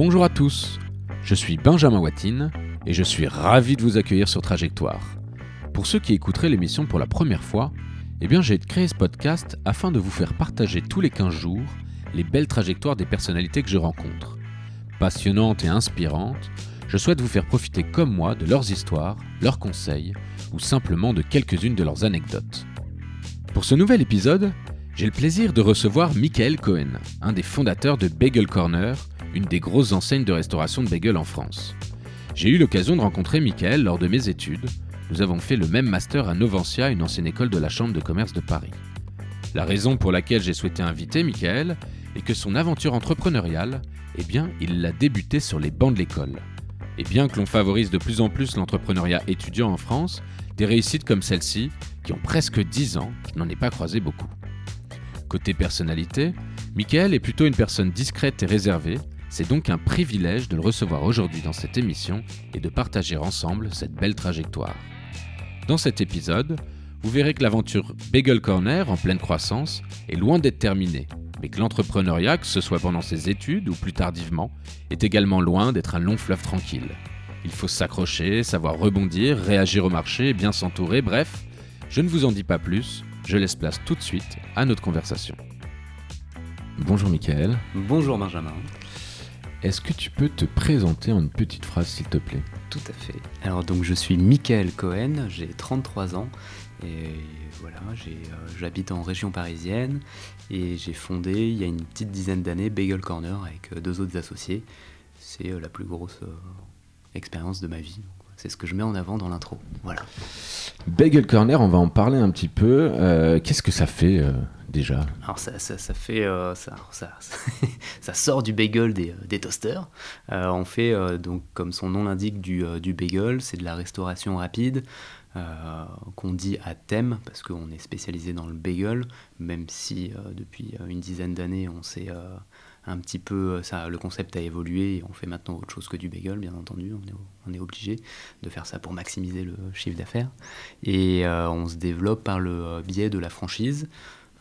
Bonjour à tous, je suis Benjamin Watine et je suis ravi de vous accueillir sur Trajectoire. Pour ceux qui écouteraient l'émission pour la première fois, eh bien j'ai créé ce podcast afin de vous faire partager tous les 15 jours les belles trajectoires des personnalités que je rencontre. Passionnantes et inspirantes, je souhaite vous faire profiter comme moi de leurs histoires, leurs conseils ou simplement de quelques-unes de leurs anecdotes. Pour ce nouvel épisode, j'ai le plaisir de recevoir Michael Cohen, un des fondateurs de Bagel Corner, une des grosses enseignes de restauration de bagel en France. J'ai eu l'occasion de rencontrer Michael lors de mes études. Nous avons fait le même master à Novancia, une ancienne école de la Chambre de commerce de Paris. La raison pour laquelle j'ai souhaité inviter Michael est que son aventure entrepreneuriale, eh bien, il l'a débuté sur les bancs de l'école. Et bien que l'on favorise de plus en plus l'entrepreneuriat étudiant en France, des réussites comme celle-ci, qui ont presque 10 ans, je n'en ai pas croisé beaucoup. Côté personnalité, Michael est plutôt une personne discrète et réservée, c'est donc un privilège de le recevoir aujourd'hui dans cette émission et de partager ensemble cette belle trajectoire. Dans cet épisode, vous verrez que l'aventure Bagel Corner en pleine croissance est loin d'être terminée, mais que l'entrepreneuriat, que ce soit pendant ses études ou plus tardivement, est également loin d'être un long fleuve tranquille. Il faut s'accrocher, savoir rebondir, réagir au marché, bien s'entourer, bref, je ne vous en dis pas plus, je laisse place tout de suite à notre conversation. Bonjour Michael. Bonjour Benjamin. Est-ce que tu peux te présenter en une petite phrase, s'il te plaît? Tout à fait. Alors, donc, je suis Michael Cohen, j'ai 33 ans. Et voilà, euh, j'habite en région parisienne. Et j'ai fondé, il y a une petite dizaine d'années, Bagel Corner avec euh, deux autres associés. C'est euh, la plus grosse expérience de ma vie. C'est ce que je mets en avant dans l'intro. Voilà. Bagel Corner, on va en parler un petit peu. Qu'est-ce que ça fait déjà Alors ça, fait euh, ça, ça, sort du bagel des, des toasters. Euh, on fait euh, donc comme son nom l'indique du, du bagel, c'est de la restauration rapide. qu'on dit à thème parce qu'on est spécialisé dans le bagel, même si depuis une dizaine d'années on s'est un petit peu, ça, le concept a évolué et on fait maintenant autre chose que du bagel, bien entendu. On est, on est obligé de faire ça pour maximiser le chiffre d'affaires. Et on se développe par le biais de la franchise.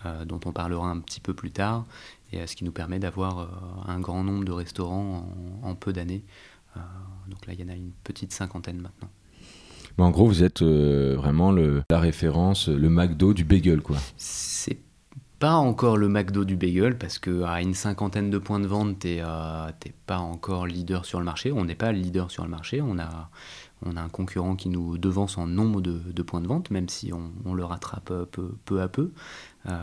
Euh, dont on parlera un petit peu plus tard, et ce qui nous permet d'avoir euh, un grand nombre de restaurants en, peu d'années. Euh, donc là, il y en a une petite cinquantaine maintenant. en gros, vous êtes vraiment le, la référence, le McDo du bagel, quoi. C'est pas encore le McDo du bagel parce qu'à une cinquantaine de points de vente, t'es euh, pas encore leader sur le marché. On n'est pas leader sur le marché. On a, on a un concurrent qui nous devance en nombre de, points de vente, même si on, le rattrape peu, peu à peu. Euh,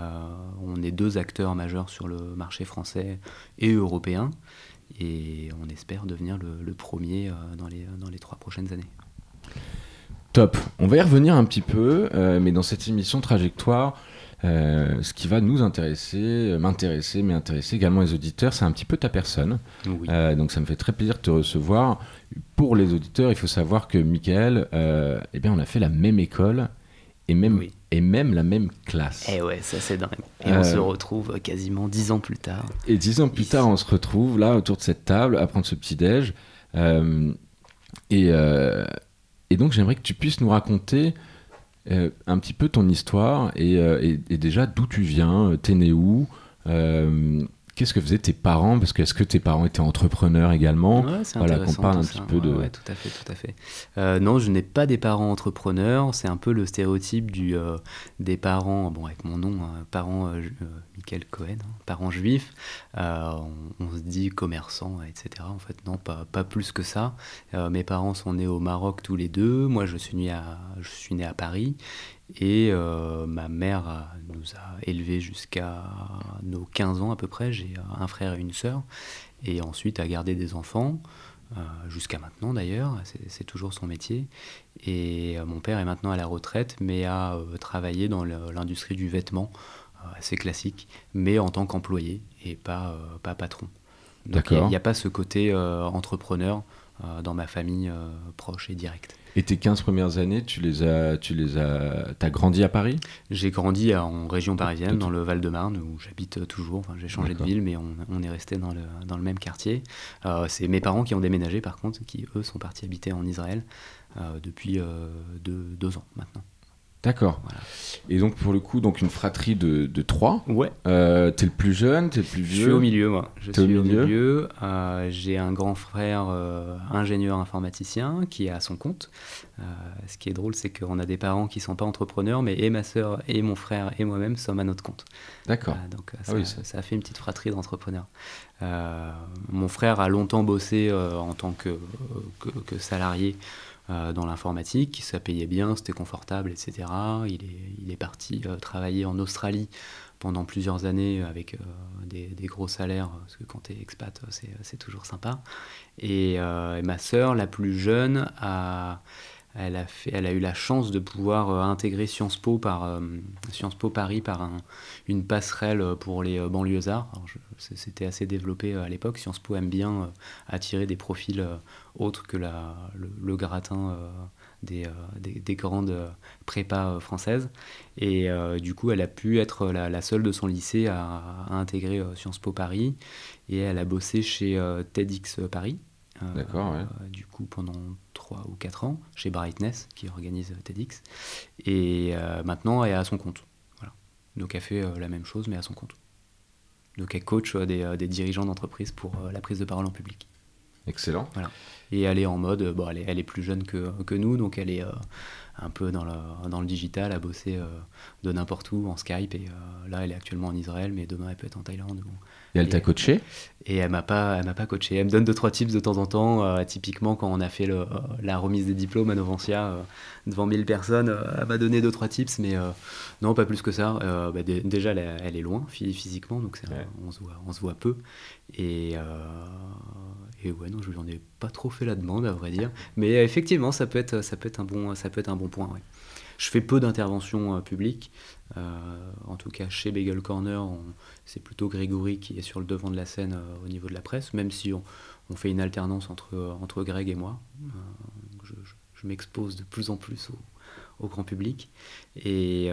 on est deux acteurs majeurs sur le marché français et européen, et on espère devenir le, premier euh, dans, les, dans les trois prochaines années. Top. On va y revenir un petit peu, euh, mais dans cette émission Trajectoire, ce qui va nous intéresser, m'intéresser, mais intéresser également les auditeurs, c'est un petit peu ta personne. donc ça me fait très plaisir de te recevoir. Pour les auditeurs, il faut savoir que Michael, eh bien, on a fait la même école et même, et même la même classe. Et eh ouais, ça c'est dingue. Et on se euh, retrouve quasiment dix ans plus tard. Et dix ans plus tard, on se retrouve là autour de cette table à prendre ce petit déj. Euh, et, euh, et, donc j'aimerais que tu puisses nous raconter un petit peu ton histoire et, et déjà d'où tu viens, t'es né où, Qu'est-ce que faisaient tes parents? Parce que est-ce que tes parents étaient entrepreneurs également? Ouais, c'est Voilà, qu'on parle un petit peu de. Ouais, tout à fait, tout à fait. Euh, non, je n'ai pas des parents entrepreneurs. C'est un peu le stéréotype du euh, des parents, bon avec mon nom, hein, parents euh, Michael Cohen, hein, parents juifs. On, se dit commerçant, etc. En fait, non, pas, pas plus que ça. mes parents sont nés au Maroc tous les deux. Moi, je suis né à je suis né à Paris et euh, ma mère nous a élevés jusqu'à nos 15 ans à peu près. J'ai un frère et une sœur. Et ensuite a gardé des enfants, euh, jusqu'à maintenant d'ailleurs. C'est toujours son métier. Et euh, mon père est maintenant à la retraite, mais a travaillé dans l'industrie du vêtement, assez classique, mais en tant qu'employé et pas, pas patron. Donc il n'y a, pas ce côté entrepreneur dans ma famille proche et directe. Et tes 15 premières années, tu les as, tu les as, as grandi à Paris? J'ai grandi en région parisienne, dans le Val-de-Marne, où j'habite toujours. Enfin, j'ai changé de ville, mais on, est resté dans le, dans le même quartier. Euh, c'est mes parents qui ont déménagé, par contre, qui eux sont partis habiter en Israël euh, depuis euh, deux, ans maintenant. D'accord. Et donc pour le coup, donc une fratrie de, de trois. Ouais. Euh, t'es le plus jeune, t'es le plus vieux. Je suis au milieu, moi. Je suis au milieu. Euh, j'ai un grand frère euh, ingénieur informaticien qui est à son compte. ce qui est drôle, c'est qu'on a des parents qui sont pas entrepreneurs, mais et ma sœur et mon frère et moi-même sommes à notre compte. D'accord. donc ah ça, fait une petite fratrie d'entrepreneurs. mon frère a longtemps bossé en tant que, que salarié dans l'informatique, ça payait bien, c'était confortable, etc. Il est, il est parti euh, travailler en Australie pendant plusieurs années avec euh, des, gros salaires, parce que quand tu es expat, c'est toujours sympa. Et ma sœur, la plus jeune, a elle a, eu la chance de pouvoir euh, intégrer Sciences Po, par, euh, Paris par un, une passerelle pour les banlieusards. C'était assez développé à l'époque. Sciences Po aime bien attirer des profils autres que le, gratin des, des, grandes prépas françaises. Et du coup, elle a pu être la, seule de son lycée à, intégrer Sciences Po Paris. Et elle a bossé chez TEDx Paris. D'accord, ouais. Du coup, pendant 3 ou 4 ans chez Brightness qui organise TEDx. Et euh, maintenant, elle est à son compte. Voilà. Donc elle fait euh, la même chose mais à son compte. Donc elle coach euh, des, des, dirigeants d'entreprise pour la prise de parole en public. Excellent. Voilà. Et elle est en mode, bon, elle, est, elle est plus jeune que, que nous, donc elle est un peu dans le, dans le digital, à bosser de n'importe où en Skype. Et là, elle est actuellement en Israël, mais demain, elle peut être en Thaïlande. Et elle t'a coaché Et elle m'a pas, elle m'a pas coaché. Elle me donne deux trois tips de temps en temps. Euh, typiquement quand on a fait le, euh, la remise des diplômes à Novantia euh, devant 1000 personnes, elle m'a donné deux trois tips, mais non pas plus que ça. Bah, déjà elle, est loin physiquement, donc on se voit, on se voit peu. Et, et ouais non, je lui en ai pas trop fait la demande à vrai dire. Mais effectivement, ça peut être, ça peut être un bon, ça peut être un bon point. Ouais. Je fais peu d'interventions publiques. en tout cas, chez Bagel Corner, c'est plutôt Grégory qui est sur le devant de la scène euh, au niveau de la presse, même si on, fait une alternance entre, euh, entre Greg et moi. Euh, je, m'expose de plus en plus au, grand public. Et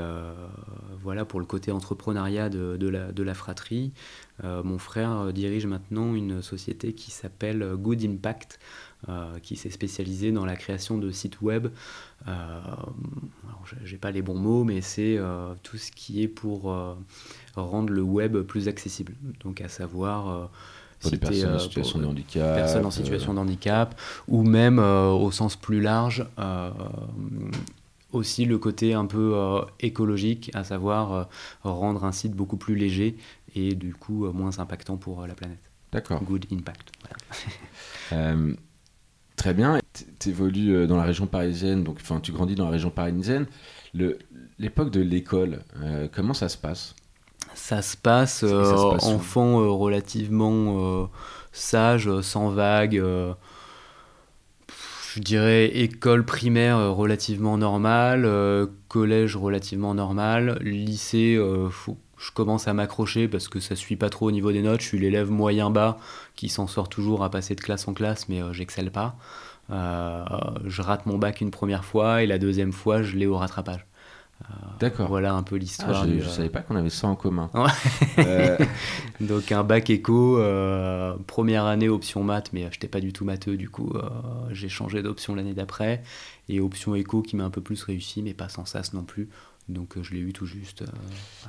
voilà pour le côté entrepreneuriat de, de la, fratrie. mon frère dirige maintenant une société qui s'appelle Good Impact, qui s'est spécialisée dans la création de sites web. Je n'ai pas les bons mots, mais c'est tout ce qui est pour rendre le web plus accessible. Donc à savoir... Euh, pour les personnes en situation de handicap. Personnes en situation de handicap, ou même euh, au sens plus large, euh, aussi le côté un peu écologique, à savoir rendre un site beaucoup plus léger et du coup moins impactant pour la planète. D'accord. Good impact. Très bien. Tu évolues dans la région parisienne, donc tu grandis dans la région parisienne. L'époque de l'école, comment ça se passe? Ça se passe, euh, enfant euh, relativement euh, sage, sans vague. je dirais école primaire relativement normale, collège relativement normal, lycée, je commence à m'accrocher parce que ça suit pas trop au niveau des notes. Je suis l'élève moyen bas qui s'en sort toujours à passer de classe en classe, mais j'excelle pas. je rate mon bac une première fois et la deuxième fois, je l'ai au rattrapage. D'accord. Voilà un peu l'histoire. Ah, je ne savais pas qu'on avait ça en commun. Euh, Donc un bac éco, euh, première année option maths, mais je n'étais pas du tout matheux, du coup euh, j'ai changé d'option l'année d'après. Et option éco qui m'a un peu plus réussi, mais pas sans sas non plus. Donc je l'ai eu tout juste.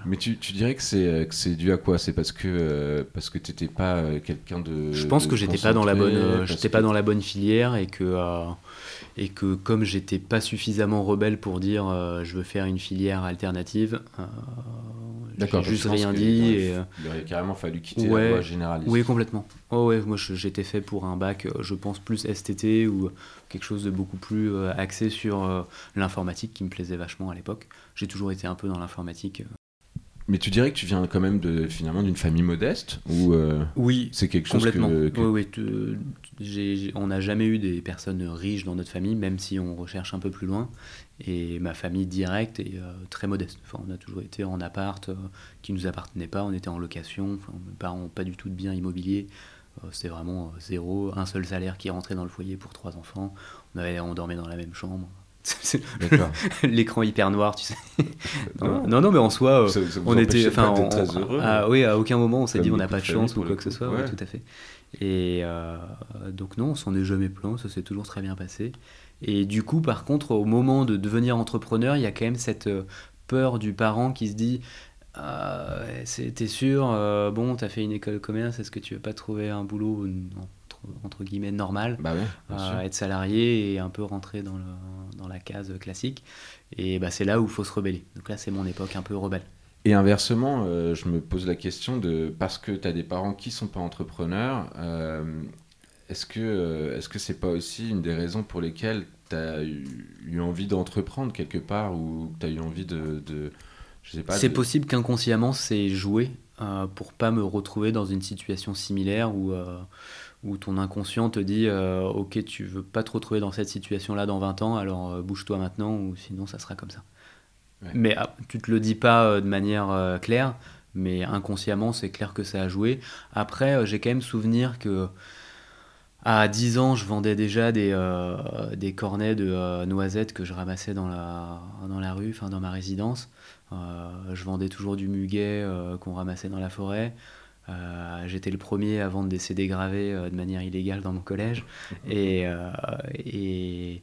Mais tu, tu, dirais que c'est que c'est dû à quoi? C'est parce que parce que t'étais pas quelqu'un de. Je pense que j'étais pas dans la bonne j'étais pas dans la bonne filière et que et que comme j'étais pas suffisamment rebelle pour dire euh, je veux faire une filière alternative, euh, j'ai juste rien dit. Et, euh, il aurait carrément fallu quitter la voie généraliste. Oui, complètement. Oh ouais, moi j'étais fait pour un bac, je pense plus STT ou quelque chose de beaucoup plus axé sur l'informatique qui me plaisait vachement à l'époque. J'ai toujours été un peu dans l'informatique. Mais tu dirais que tu viens quand même de, finalement d'une famille modeste ou Oui, c'est quelque chose complètement. Que, Oui, oui on n'a jamais eu des personnes riches dans notre famille, même si on recherche un peu plus loin. Et ma famille directe est euh, très modeste. Enfin, on a toujours été en appart euh, qui ne nous appartenait pas, on était en location, enfin, pas, pas du tout de biens immobiliers. Euh, c'était vraiment zéro, un seul salaire qui rentrait dans le foyer pour trois enfants. On, avait, on dormait dans la même chambre. L'écran hyper noir, tu sais. non, non, mais en soi, on était. Enfin, très heureux. Ah, oui, à aucun moment on s'est dit on n'a pas de chance ou quoi que ce soit. tout à fait. Et euh, donc non, on s'en est jamais plaint, ça s'est toujours très bien passé. Et du coup, par contre, au moment de devenir entrepreneur, il y a quand même cette peur du parent qui se dit ah, T'es sûr, bon, t'as fait une école de commerce, est-ce que tu veux pas trouver un boulot entre, guillemets normal, bah être salarié et un peu rentrer dans, le, dans la case classique Et bah, c'est là où il faut se rebeller. Donc là, c'est mon époque un peu rebelle. Et inversement, euh, je me pose la question de parce que tu as des parents qui sont pas entrepreneurs, euh, est-ce que euh, est-ce que c'est pas aussi une des raisons pour lesquelles tu as eu, envie d'entreprendre quelque part ou tu as eu envie de, de je sais pas C'est possible qu'inconsciemment c'est joué pour pas me retrouver dans une situation similaire où où ton inconscient te dit ok tu veux pas te retrouver dans cette situation là dans 20 ans alors bouge-toi maintenant ou sinon ça sera comme ça. Mais ah, tu te le dis pas euh, de manière euh, claire, mais inconsciemment, c'est clair que ça a joué. Après, euh, j'ai quand même souvenir que à 10 ans, je vendais déjà des, des cornets de noisettes que je ramassais dans la, dans la rue, enfin dans ma résidence. je vendais toujours du muguet qu'on ramassait dans la forêt. J'étais le premier à vendre des CD gravés de manière illégale dans mon collège. Et, et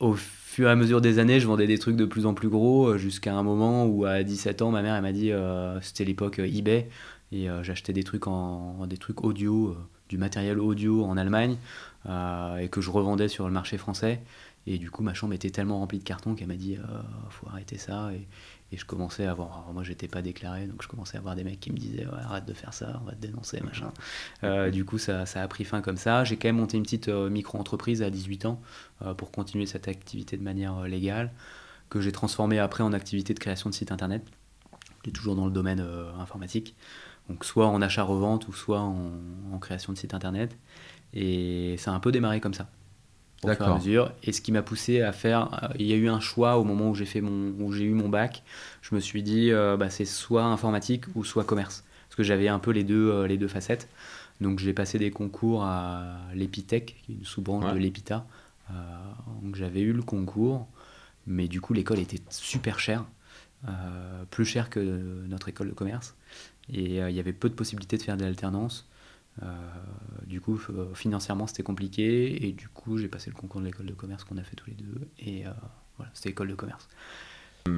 au fur et à mesure des années, je vendais des trucs de plus en plus gros, euh, jusqu'à un moment où à 17 ans, ma mère m'a dit, euh, c'était l'époque euh, eBay, et j'achetais des trucs en, des trucs audio, du matériel audio en Allemagne, et que je revendais sur le marché français. Et du coup, ma chambre était tellement remplie de cartons qu'elle m'a dit, faut arrêter ça. Et je commençais à avoir, moi j'étais pas déclaré, donc je commençais à avoir des mecs qui me disaient arrête de faire ça, on va te dénoncer, machin. Euh, du coup, ça, ça, a pris fin comme ça. J'ai quand même monté une petite euh, micro-entreprise à 18 ans euh, pour continuer cette activité de manière légale, que j'ai transformée après en activité de création de site internet, est toujours dans le domaine informatique. Donc soit en achat-revente ou soit en, en création de site internet. Et ça a un peu démarré comme ça au fur et à mesure. Et ce qui m'a poussé à faire, euh, il y a eu un choix au moment où j'ai fait mon, où j'ai eu mon bac. Je me suis dit, euh, bah, c'est soit informatique ou soit commerce, parce que j'avais un peu les deux, euh, les deux facettes. Donc j'ai passé des concours à l'Epitech, qui est une sous-branche de l'Epita. donc j'avais eu le concours, mais du coup l'école était super chère, plus chère que notre école de commerce, et il y avait peu de possibilités de faire de l'alternance. Euh, du coup, financièrement, c'était compliqué. Et du coup, j'ai passé le concours de l'école de commerce qu'on a fait tous les deux. Et euh, voilà, c'était école de commerce.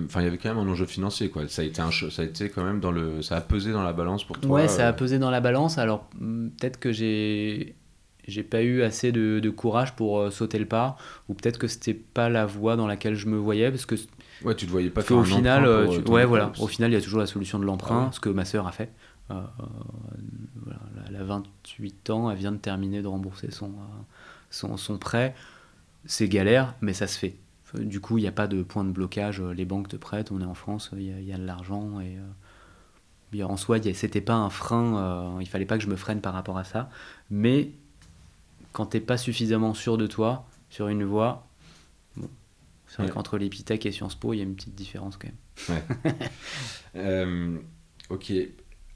Enfin, il y avait quand même un enjeu financier, quoi. Ça a été, un, ça a été quand même dans le, ça a pesé dans la balance pour toi. Ouais, ça a euh. pesé dans la balance. Alors hmm, peut-être que j'ai, j'ai pas eu assez de, de courage pour sauter le pas, ou peut-être que c'était pas la voie dans laquelle je me voyais, parce que. Ouais, tu te voyais pas faire au final, ouais, voilà. Au final, il y a toujours la solution de l'emprunt, ah ce que ma sœur a fait. Euh, elle a 28 ans, elle vient de terminer de rembourser son, son, son prêt. C'est galère, mais ça se fait. Du coup, il n'y a pas de point de blocage. Les banques te prêtent, on est en France, il y, a de l'argent. Et euh, en soi, c'était pas un frein, euh, il fallait pas que je me freine par rapport à ça. Mais quand tu n'es pas suffisamment sûr de toi sur une voie, bon, c'est vrai qu'entre l'Epitech et Sciences Po, il y a une petite différence quand même. Ouais. ok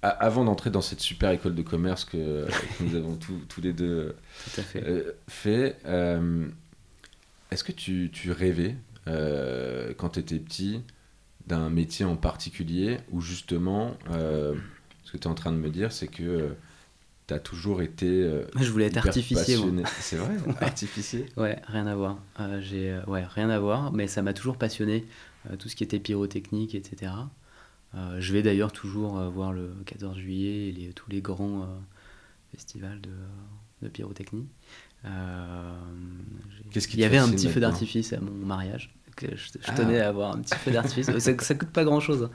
avant d'entrer dans cette super école de commerce que, nous avons tous les deux euh, fait, euh, est-ce que tu, tu rêvais, euh, quand tu étais petit, d'un métier en particulier ou justement, ce que tu es en train de me dire, c'est que tu as toujours été. je voulais être artificier. C'est vrai, artificier? Ouais, rien à voir. j'ai ouais, rien à voir, mais ça m'a toujours passionné, tout ce qui était pyrotechnique, etc. Euh, je vais d'ailleurs toujours euh, voir le 14 juillet et les, tous les grands euh, festivals de, de pyrotechnie. Il y avait un petit feu d'artifice à mon mariage. Que je, ah. tenais à avoir un petit feu d'artifice. ça, ça coûte pas grand chose.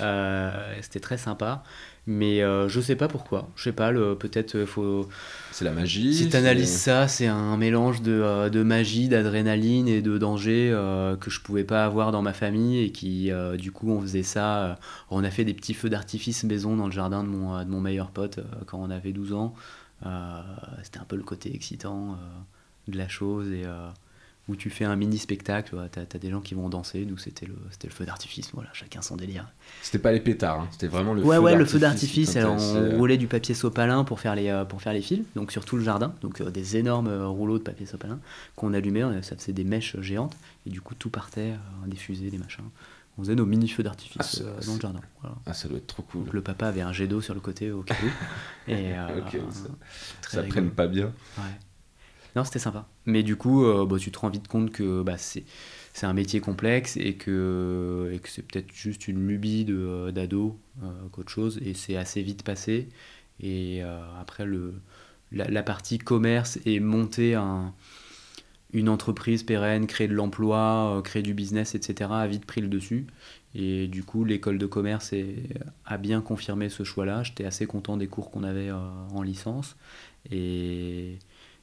Hein. C'était très sympa. Mais euh, je sais pas pourquoi. Je sais pas, peut-être euh, faut. C'est la magie. Si tu analyses ça, c'est un mélange de, euh, de magie, d'adrénaline et de danger que je pouvais pas avoir dans ma famille et qui, du coup, on faisait ça. on a fait des petits feux d'artifice maison dans le jardin de mon, de mon meilleur pote quand on avait 12 ans. C'était un peu le côté excitant de la chose et où tu fais un mini spectacle, tu as, des gens qui vont danser, nous c'était le, le feu d'artifice, voilà, chacun son délire. C'était pas les pétards, hein, c'était vraiment le ouais, feu ouais, le feu d'artifice, on euh, roulait du papier sopalin pour faire les, euh, pour faire les fils, donc sur tout le jardin, donc euh, des énormes rouleaux de papier sopalin qu'on allumait, ça faisait des mèches géantes, et du coup tout partait, des fusées, des machins. On faisait nos mini feux d'artifice ah, dans le jardin. Ah, ça doit être trop cool. le papa avait un jet d'eau sur le côté au cas où. et, ça, ça prenne pas bien. Ouais. Non, c'était sympa. Mais du coup, bah, tu te rends vite compte que bah, c'est c'est un métier complexe et que, et que c'est peut-être juste une lubie d'ado qu'autre chose. Et c'est assez vite passé. Et après, le, la, partie commerce et monter un, une entreprise pérenne, créer de l'emploi, euh, créer du business, etc., a vite pris le dessus. Et du coup, l'école de commerce a bien confirmé ce choix-là. J'étais assez content des cours qu'on avait euh, en licence. Et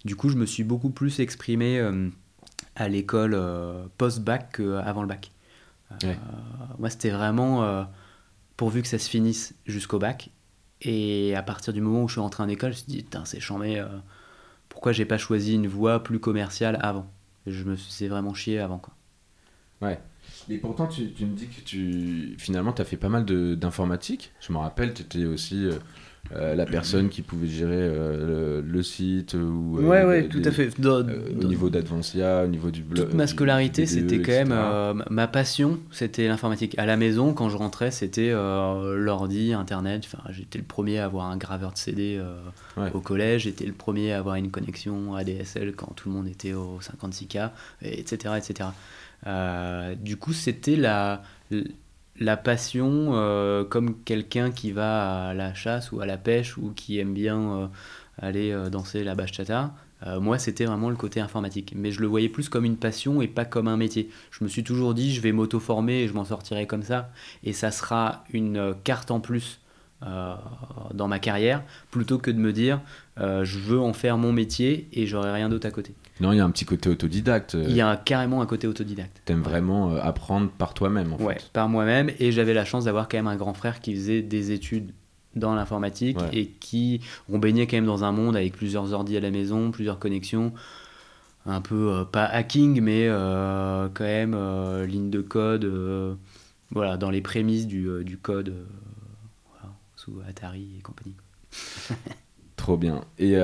du coup, je me suis beaucoup plus exprimé euh, à l'école post-bac qu'avant le bac. moi, c'était vraiment pourvu que ça se finisse jusqu'au bac. Et à partir du moment où je suis rentré en école, je me suis dit, c'est chambé, euh, pourquoi j'ai pas choisi une voie plus commerciale avant? Je me suis vraiment chié avant. Quoi. Ouais. Et pourtant, tu, tu, me dis que tu finalement, tu as fait pas mal d'informatique. Je me rappelle, tu étais aussi euh, euh, la personne qui pouvait gérer euh, le, site ou euh, ouais ouais tout à fait. au niveau d'Advancia au niveau du blog toute ma scolarité c'était quand même ma passion c'était l'informatique. À la maison quand je rentrais c'était l'ordi internet. Enfin j'étais le premier à avoir un graveur de CD au collège. J'étais le premier à avoir une connexion ADSL quand tout le monde était au 56K etc etc du coup c'était la la passion euh, comme quelqu'un qui va à la chasse ou à la pêche ou qui aime bien euh, aller euh, danser la bachata. moi, c'était vraiment le côté informatique. Mais je le voyais plus comme une passion et pas comme un métier. Je me suis toujours dit, je vais m'auto-former et je m'en sortirai comme ça. Et ça sera une carte en plus dans ma carrière, plutôt que de me dire, je veux en faire mon métier et j'aurai rien d'autre à côté. Non, il y a un petit côté autodidacte. Il y a carrément un côté autodidacte. T'aimes vraiment euh, apprendre par toi-même, en ouais, par moi-même. Et j'avais la chance d'avoir quand même un grand frère qui faisait des études dans l'informatique et qui, on baignait quand même dans un monde avec plusieurs ordi à la maison, plusieurs connexions, un peu euh, pas hacking, mais euh, quand même ligne de code, voilà, dans les prémices du, du code, Atari et compagnie. Trop bien. Et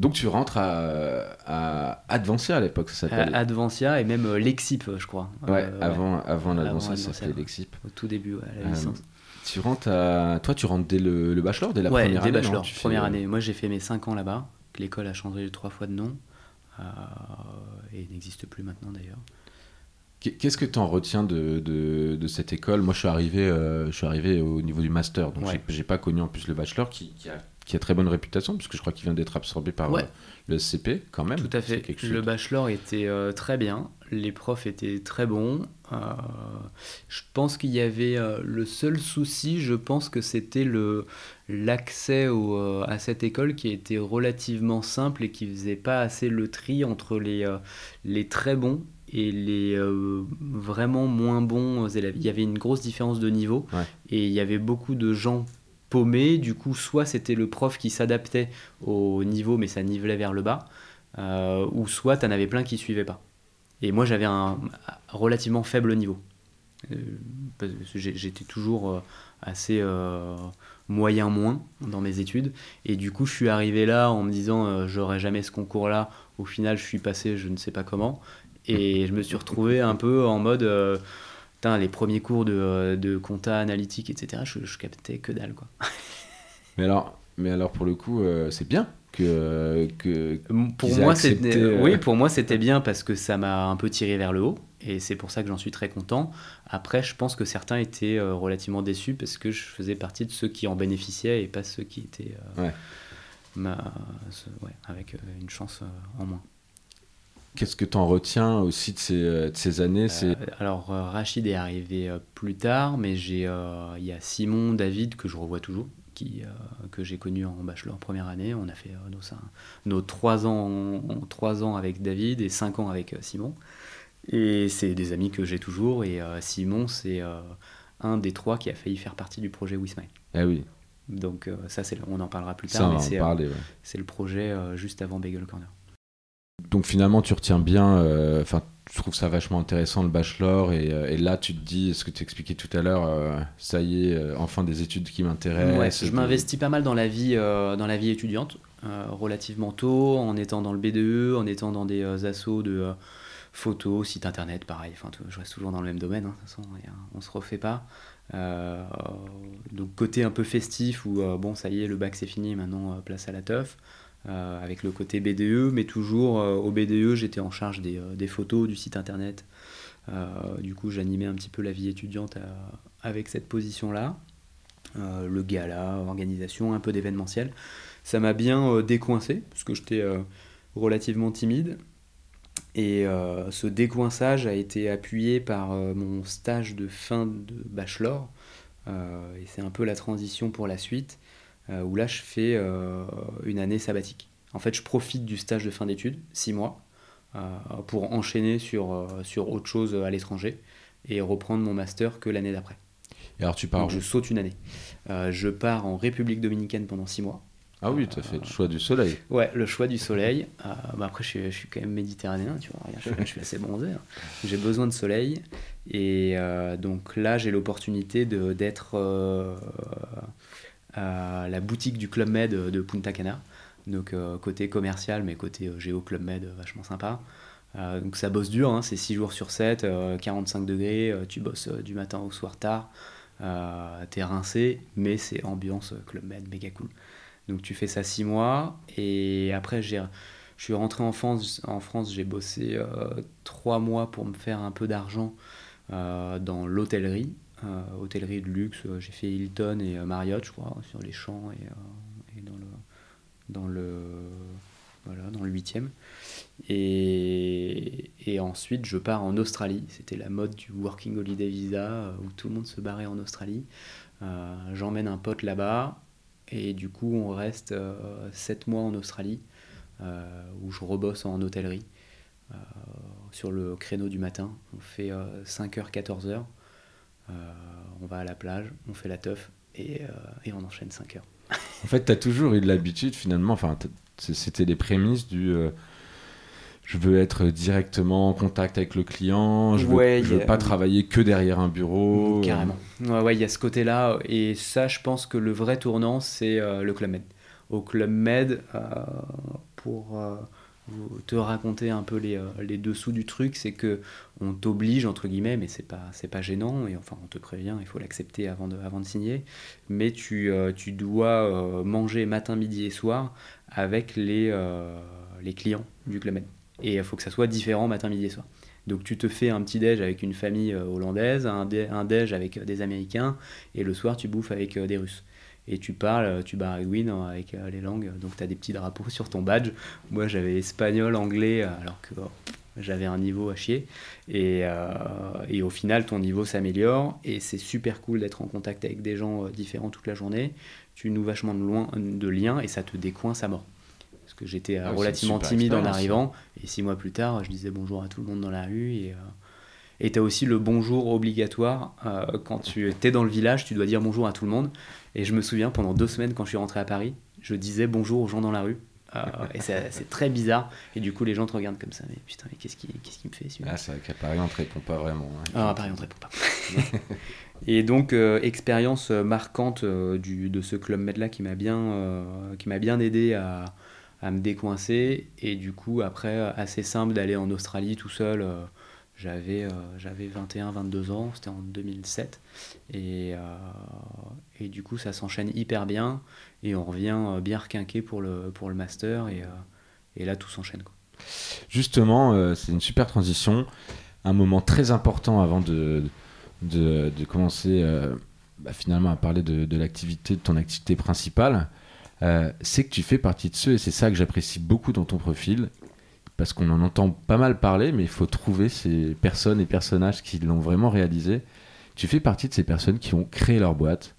donc tu rentres à, à Advancia à l'époque, ça s'appelle. Advancia et même euh, Lexip, je crois. Ouais, euh, avant, avant l'Advancia, ça s'appelait Lexip. Au tout début, ouais, la euh, licence. tu rentres à... Toi, tu rentres dès le, le bachelor, dès la première dès année bachelor, première année. Moi, j'ai fait mes 5 ans là-bas. L'école a changé trois fois de nom. et n'existe plus maintenant d'ailleurs. Qu'est-ce que tu en retiens de, de, de, cette école? Moi, je suis, arrivé, je suis arrivé au niveau du master, donc j'ai pas connu en plus le bachelor qui, qui a qui a très bonne réputation, puisque je crois qu'il vient d'être absorbé par euh, le SCP quand même. Tout à fait. Le bachelor était euh, très bien, les profs étaient très bons. Euh, je pense qu'il y avait le seul souci, je pense que c'était le l'accès à cette école qui était relativement simple et qui faisait pas assez le tri entre les, les très bons et les vraiment moins bons élèves. Il y avait une grosse différence de niveau et il y avait beaucoup de gens paumé. Du coup, soit c'était le prof qui s'adaptait au niveau, mais ça nivelait vers le bas, euh, ou soit tu en avais plein qui suivaient pas. Et moi, j'avais un relativement faible niveau. Euh, j'étais toujours euh, assez moyen moins dans mes études. Et du coup, je suis arrivé là en me disant, j'aurai jamais ce concours-là. Au final, je suis passé, je ne sais pas comment. Et je me suis retrouvé un peu en mode les premiers cours de, euh, de compta analytique, etc., je, je, captais que dalle. Quoi. mais, alors, mais alors, pour le coup, euh, c'est bien que. que pour, moi, c'était, euh, oui, pour moi, c'était bien parce que ça m'a un peu tiré vers le haut. Et c'est pour ça que j'en suis très content. Après, je pense que certains étaient relativement déçus parce que je faisais partie de ceux qui en bénéficiaient et pas ceux qui étaient ma, ouais, avec une chance en moins. Qu'est-ce que tu en retiens aussi de ces, euh, de ces années euh, Alors, euh, Rachid est arrivé plus tard, mais j'ai il y a Simon, David, que je revois toujours, qui, que j'ai connu en bachelor première année. On a fait nos, nos trois, ans, trois ans avec David et cinq ans avec Simon. Et c'est des amis que j'ai toujours. Et Simon, c'est un des trois qui a failli faire partie du projet WeSmile. Ah oui. Donc, ça, on en parlera plus tard. mais c'est le projet juste avant Bagel Corner donc finalement, tu retiens bien, euh, tu trouves ça vachement intéressant le bachelor, et, euh, là, tu te dis, ce que tu expliquais tout à l'heure, euh, ça y est, enfin des études qui m'intéressent. je m'investis pas mal dans la vie, dans la vie étudiante, relativement tôt, en étant dans le BDE, en étant dans des assos de photos, sites internet, pareil. Enfin, je reste toujours dans le même domaine, hein, on se refait pas. donc côté un peu festif où bon ça y est le bac c'est fini maintenant place à la teuf avec le côté BDE, mais toujours au BDE, j'étais en charge des, des, photos, du site internet. du coup, j'animais un petit peu la vie étudiante avec cette position-là. le gala, organisation, un peu d'événementiel. Ça m'a bien décoincé, parce que j'étais relativement timide. Et euh, ce décoinçage a été appuyé par euh, mon stage de fin de bachelor. Euh, et c'est un peu la transition pour la suite, où là je fais une année sabbatique. En fait, je profite du stage de fin d'études, six mois, pour enchaîner sur, sur autre chose à l'étranger et reprendre mon master que l'année d'après. Et alors tu pars je saute une année. je pars en République dominicaine pendant six mois. Ah oui, tu as fait le choix du soleil. Ouais, le choix du soleil. Euh, bah après, je suis, quand même méditerranéen, tu vois. Je, suis assez bronzé. Hein. J'ai besoin de soleil. Et euh, donc là, j'ai l'opportunité d'être euh, la boutique du Club Med de Punta Cana. Donc côté commercial, mais côté Géo Club Med, vachement sympa. donc ça bosse dur, hein, c'est 6 jours sur 7, 45 degrés, tu bosses du matin au soir tard. T'es rincé, mais c'est ambiance Club Med, méga cool. Donc tu fais ça six mois et après je suis rentré en France, en France j'ai bossé euh, trois mois pour me faire un peu d'argent euh, dans l'hôtellerie, euh, hôtellerie de luxe. J'ai fait Hilton et Marriott, je crois, sur les champs et, dans le dans le voilà dans le huitième. Et, et ensuite je pars en Australie. C'était la mode du working holiday visa où tout le monde se barrait en Australie. J'emmène un pote là-bas et du coup, on reste 7 euh, mois en Australie, euh, où je rebosse en hôtellerie. Euh, sur le créneau du matin, on fait 5h, 14h. On va à la plage, on fait la teuf et, et on enchaîne 5 heures. en fait, tu as toujours eu de l'habitude finalement, enfin, c'était les prémices du je veux être directement en contact avec le client, je veux, veux pas travailler que derrière un bureau. Carrément. Ouais, ouais, il y a ce côté-là. Et ça, je pense que le vrai tournant, c'est euh, le Club Med. Au Club Med, euh, pour euh, te raconter un peu les, les dessous du truc, c'est que on t'oblige, entre guillemets, mais c'est pas, c'est pas gênant, et enfin, on te prévient, il faut l'accepter avant de, avant de signer, mais tu, tu dois manger matin, midi et soir avec les, clients du Club Med. Et il faut que ça soit différent matin, midi et soir. Donc tu te fais un petit déj avec une famille euh, hollandaise, un, déj avec euh, des Américains, et le soir tu bouffes avec euh, des Russes. Et tu parles, tu baragouines avec les langues, donc tu as des petits drapeaux sur ton badge. Moi j'avais espagnol, anglais, alors que j'avais un niveau à chier. Et, et au final ton niveau s'améliore, et c'est super cool d'être en contact avec des gens différents toute la journée. Tu noues vachement de, loin, de liens, et ça te décoince à mort que j'étais euh, ah, relativement timide en arrivant. Et six mois plus tard, je disais bonjour à tout le monde dans la rue. Et euh, tu as aussi le bonjour obligatoire. Euh, quand tu es dans le village, tu dois dire bonjour à tout le monde. Et je me souviens, pendant deux semaines, quand je suis rentré à Paris, je disais bonjour aux gens dans la rue. et c'est très bizarre. Et du coup, les gens te regardent comme ça. Mais putain, mais qu'est-ce qui, qu'est-ce qui me fait Ah, c'est vrai qu'à Paris, on te répond pas vraiment. Hein. Ah, à Paris, on te répond pas. et donc, expérience marquante du, de ce Club Med là qui m'a bien, qui m'a bien aidé à, à me décoincer. Et du coup, après, assez simple d'aller en Australie tout seul. Euh, j'avais, euh, j'avais 21, 22 ans, c'était en 2007. Et, euh, et du coup, ça s'enchaîne hyper bien. Et on revient bien requinqué pour le, pour le master. Et, et là, tout s'enchaîne. Quoi. Justement, c'est une super transition. Un moment très important avant de, de, de commencer bah, finalement à parler de, de l'activité, de ton activité principale. Euh, c'est que tu fais partie de ceux, et c'est ça que j'apprécie beaucoup dans ton profil, parce qu'on en entend pas mal parler, mais il faut trouver ces personnes et personnages qui l'ont vraiment réalisé. Tu fais partie de ces personnes qui ont créé leur boîte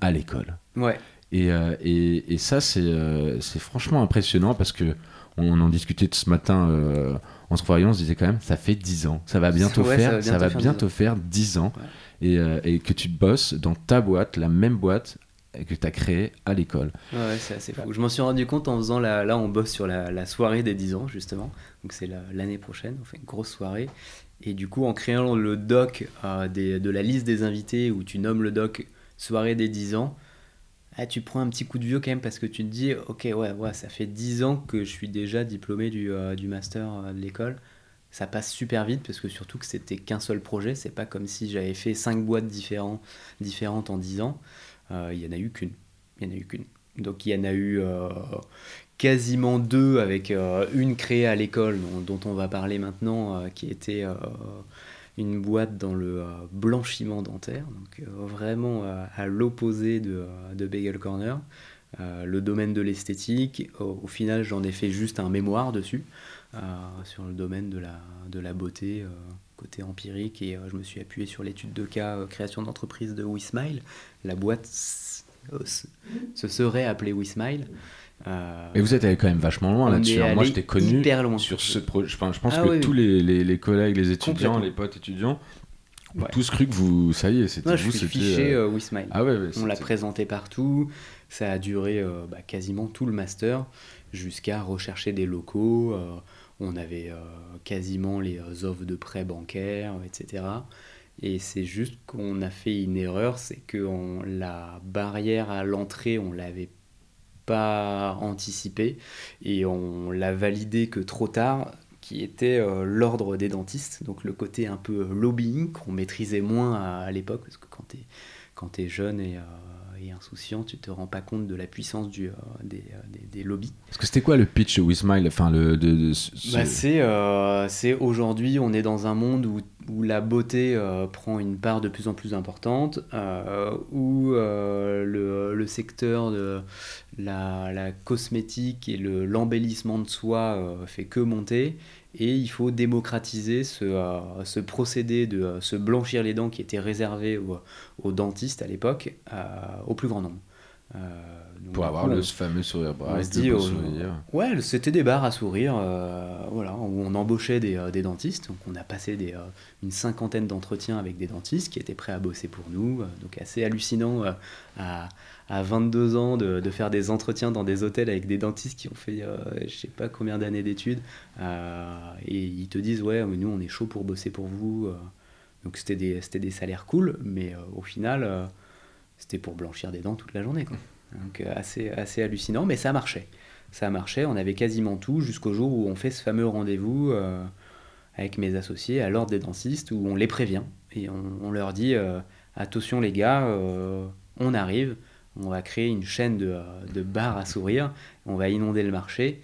à l'école. Ouais. Et, euh, et, et, ça, euh, c'est franchement impressionnant parce que on en discutait ce matin en se croyant, on se disait quand même, ça fait 10 ans, ça va bientôt faire, ça va bientôt, faire, 10 ans, et, et, que tu bosses dans ta boîte, la même boîte, que tu as créé à l'école. Ouais, c'est assez fou. Je m'en suis rendu compte en faisant la. Là, on bosse sur la, soirée des 10 ans, justement. Donc, c'est l'année prochaine. On fait une grosse soirée. Et du coup, en créant le doc euh, de la liste des invités, où tu nommes le doc soirée des 10 ans, ah, tu prends un petit coup de vieux quand même parce que tu te dis, ok, ouais, ouais ça fait 10 ans que je suis déjà diplômé du, euh, master euh, de l'école. Ça passe super vite parce que surtout que c'était qu'un seul projet. C'est pas comme si j'avais fait 5 boîtes différentes en 10 ans. Euh, il n'y en a eu qu'une. Il en a eu qu'une. Donc il y en a eu quasiment deux avec une créée à l'école dont, on va parler maintenant, qui était une boîte dans le blanchiment dentaire, donc vraiment à l'opposé de, de, Bagel Corner. le domaine de l'esthétique, au, final j'en ai fait juste un mémoire dessus, sur le domaine de la, de la beauté côté empirique et euh, je me suis appuyé sur l'étude de cas euh, création d'entreprise de WeSmile. La boîte euh, se serait appelée WeSmile. Euh, et vous êtes allé quand même vachement loin là-dessus. Hein. Moi, je t'ai connu sur ce projet. je pense ah que tous les, les, collègues, les étudiants, les potes étudiants, ont tous cru que vous, ça y est, c'était vous. Je fiché euh... WeSmile. Ah ouais, On l'a présenté partout. Ça a duré bah, quasiment tout le master jusqu'à rechercher des locaux on avait euh, quasiment les euh, offres de prêts bancaires, etc. Et c'est juste qu'on a fait une erreur, c'est que la barrière à l'entrée, on l'avait pas anticipé et on l'a validé que trop tard, qui était euh, l'ordre des dentistes, donc le côté un peu lobbying qu'on maîtrisait moins à, l'époque, parce que quand tu es jeune et insouciant, tu te rends pas compte de la puissance du, euh, euh, des, des, lobbies. Parce que c'était quoi le pitch WeSmile enfin, le, de, bah, euh, C'est aujourd'hui, on est dans un monde où, où la beauté prend une part de plus en plus importante, où le, le, secteur de la, la cosmétique et l'embellissement de soi fait que monter et il faut démocratiser ce, euh, ce procédé de euh, se blanchir les dents qui était réservé aux, dentistes à l'époque euh, au plus grand nombre. pour avoir le fameux sourire braille, Ouais, c'était des bars à sourire, voilà, où on embauchait des, des, dentistes. Donc on a passé des, une cinquantaine d'entretiens avec des dentistes qui étaient prêts à bosser pour nous. donc assez hallucinant à, à 22 ans de, faire des entretiens dans des hôtels avec des dentistes qui ont fait euh, je sais pas combien d'années d'études euh, et ils te disent ouais mais nous on est chaud pour bosser pour vous euh. donc c'était des, des salaires cool mais au final c'était pour blanchir des dents toute la journée quoi. donc assez, assez hallucinant mais ça marchait ça marchait on avait quasiment tout jusqu'au jour où on fait ce fameux rendez-vous avec mes associés à l'ordre des dentistes où on les prévient et on leur dit attention les gars on arrive on va créer une chaîne de, de bars à sourire, on va inonder le marché,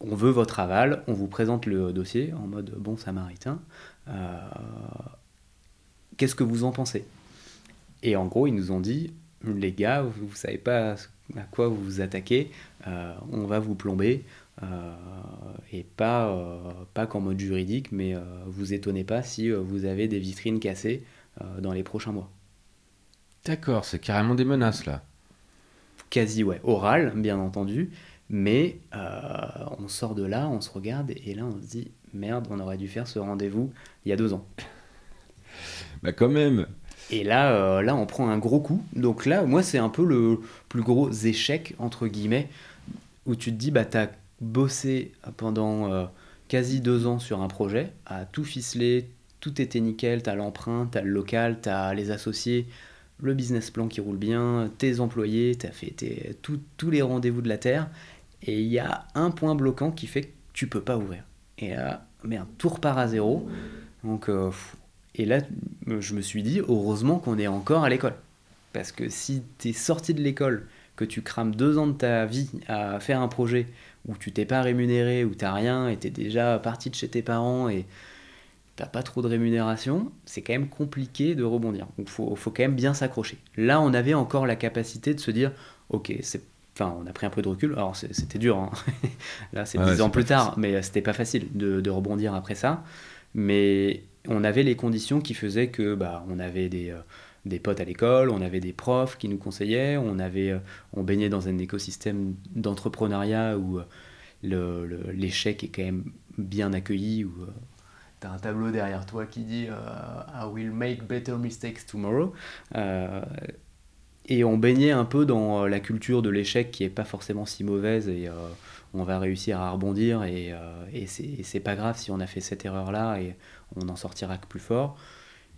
on veut votre aval, on vous présente le dossier en mode bon samaritain, euh, qu'est-ce que vous en pensez? Et en gros, ils nous ont dit, les gars, vous ne savez pas à quoi vous vous attaquez, euh, on va vous plomber, euh, et pas, pas qu'en mode juridique, mais vous étonnez pas si vous avez des vitrines cassées dans les prochains mois. D'accord, c'est carrément des menaces là. Quasi, ouais, oral, bien entendu. Mais euh, on sort de là, on se regarde et là on se dit merde, on aurait dû faire ce rendez-vous il y a deux ans. Bah quand même. Et là, euh, là on prend un gros coup. Donc là, moi c'est un peu le plus gros échec entre guillemets où tu te dis bah t'as bossé pendant euh, quasi deux ans sur un projet, à tout ficeler, tout était nickel, t'as l'empreinte, t'as le local, t'as les associés, le business plan qui roule bien, tes employés, as fait tous les rendez-vous de la Terre, et il y a un point bloquant qui fait que tu peux pas ouvrir. Et là, merde, tout repart à zéro. Donc, euh, et là, je me suis dit, heureusement qu'on est encore à l'école. Parce que si tu es sorti de l'école, que tu crames deux ans de ta vie à faire un projet où tu t'es pas rémunéré, où tu rien, et tu es déjà parti de chez tes parents, et pas trop de rémunération, c'est quand même compliqué de rebondir. Donc il faut, faut, quand même bien s'accrocher. Là, on avait encore la capacité de se dire, ok, c'est Enfin, on a pris un peu de recul. Alors, c'était dur. Hein. Là, c'est dix ans plus tard, mais c'était pas facile de, de, rebondir après ça. Mais on avait les conditions qui faisaient que, bah, on avait des, euh, des potes à l'école, on avait des profs qui nous conseillaient, on avait, euh, on baignait dans un écosystème d'entrepreneuriat où euh, l'échec est quand même bien accueilli, où tu as un tableau derrière toi qui dit euh, I will make better mistakes tomorrow. Euh, et on baignait un peu dans euh, la culture de l'échec qui est pas forcément si mauvaise et on va réussir à rebondir et, et c'est pas grave si on a fait cette erreur là et on en sortira que plus fort.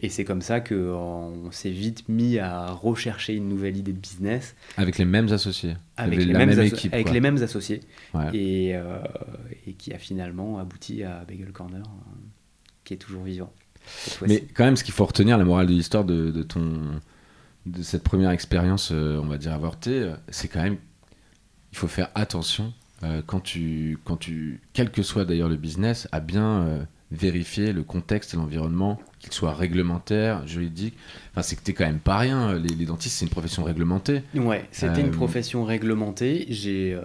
Et c'est comme ça qu'on s'est vite mis à rechercher une nouvelle idée de business. Avec les mêmes associés. Avec, les, mêmes équipes, avec les mêmes associés. Et, et, qui a finalement abouti à Bagel Corner qui est toujours vivant. Mais quand même, ce qu'il faut retenir, la morale de l'histoire de, ton de cette première expérience, euh, on va dire avortée, euh, c'est quand même il faut faire attention quand tu, quand tu, quel que soit d'ailleurs le business, à bien vérifier le contexte et l'environnement, qu'il soit réglementaire, juridique. Enfin, c'est que t'es quand même pas rien. Les, dentistes, c'est une profession réglementée. Ouais, c'était une profession réglementée. J'ai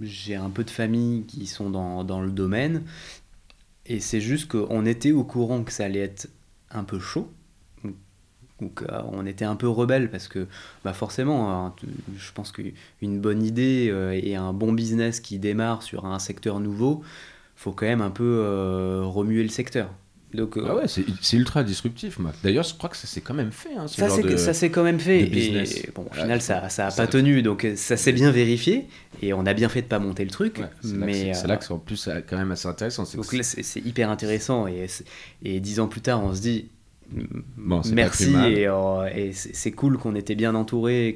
j'ai un peu de famille qui sont dans, dans le domaine. Et c'est juste qu'on était au courant que ça allait être un peu chaud donc euh, on était un peu rebelle parce que bah forcément, hein, je pense qu'une bonne idée euh, et un bon business qui démarre sur un secteur nouveau, faut quand même un peu euh, remuer le secteur. Donc, ah ouais, c'est ultra disruptif. D'ailleurs, je crois que ça s'est quand même fait. Hein, ça s'est quand même fait. Et bon, au final, ça n'a pas tenu. Donc ça s'est bien vérifié. Et on a bien fait de pas monter le truc. mais c'est là que c'est en plus quand même assez intéressant. Donc là, c'est hyper intéressant. Et, et dix ans plus tard, on se dit merci euh, et, c'est cool qu'on était bien entouré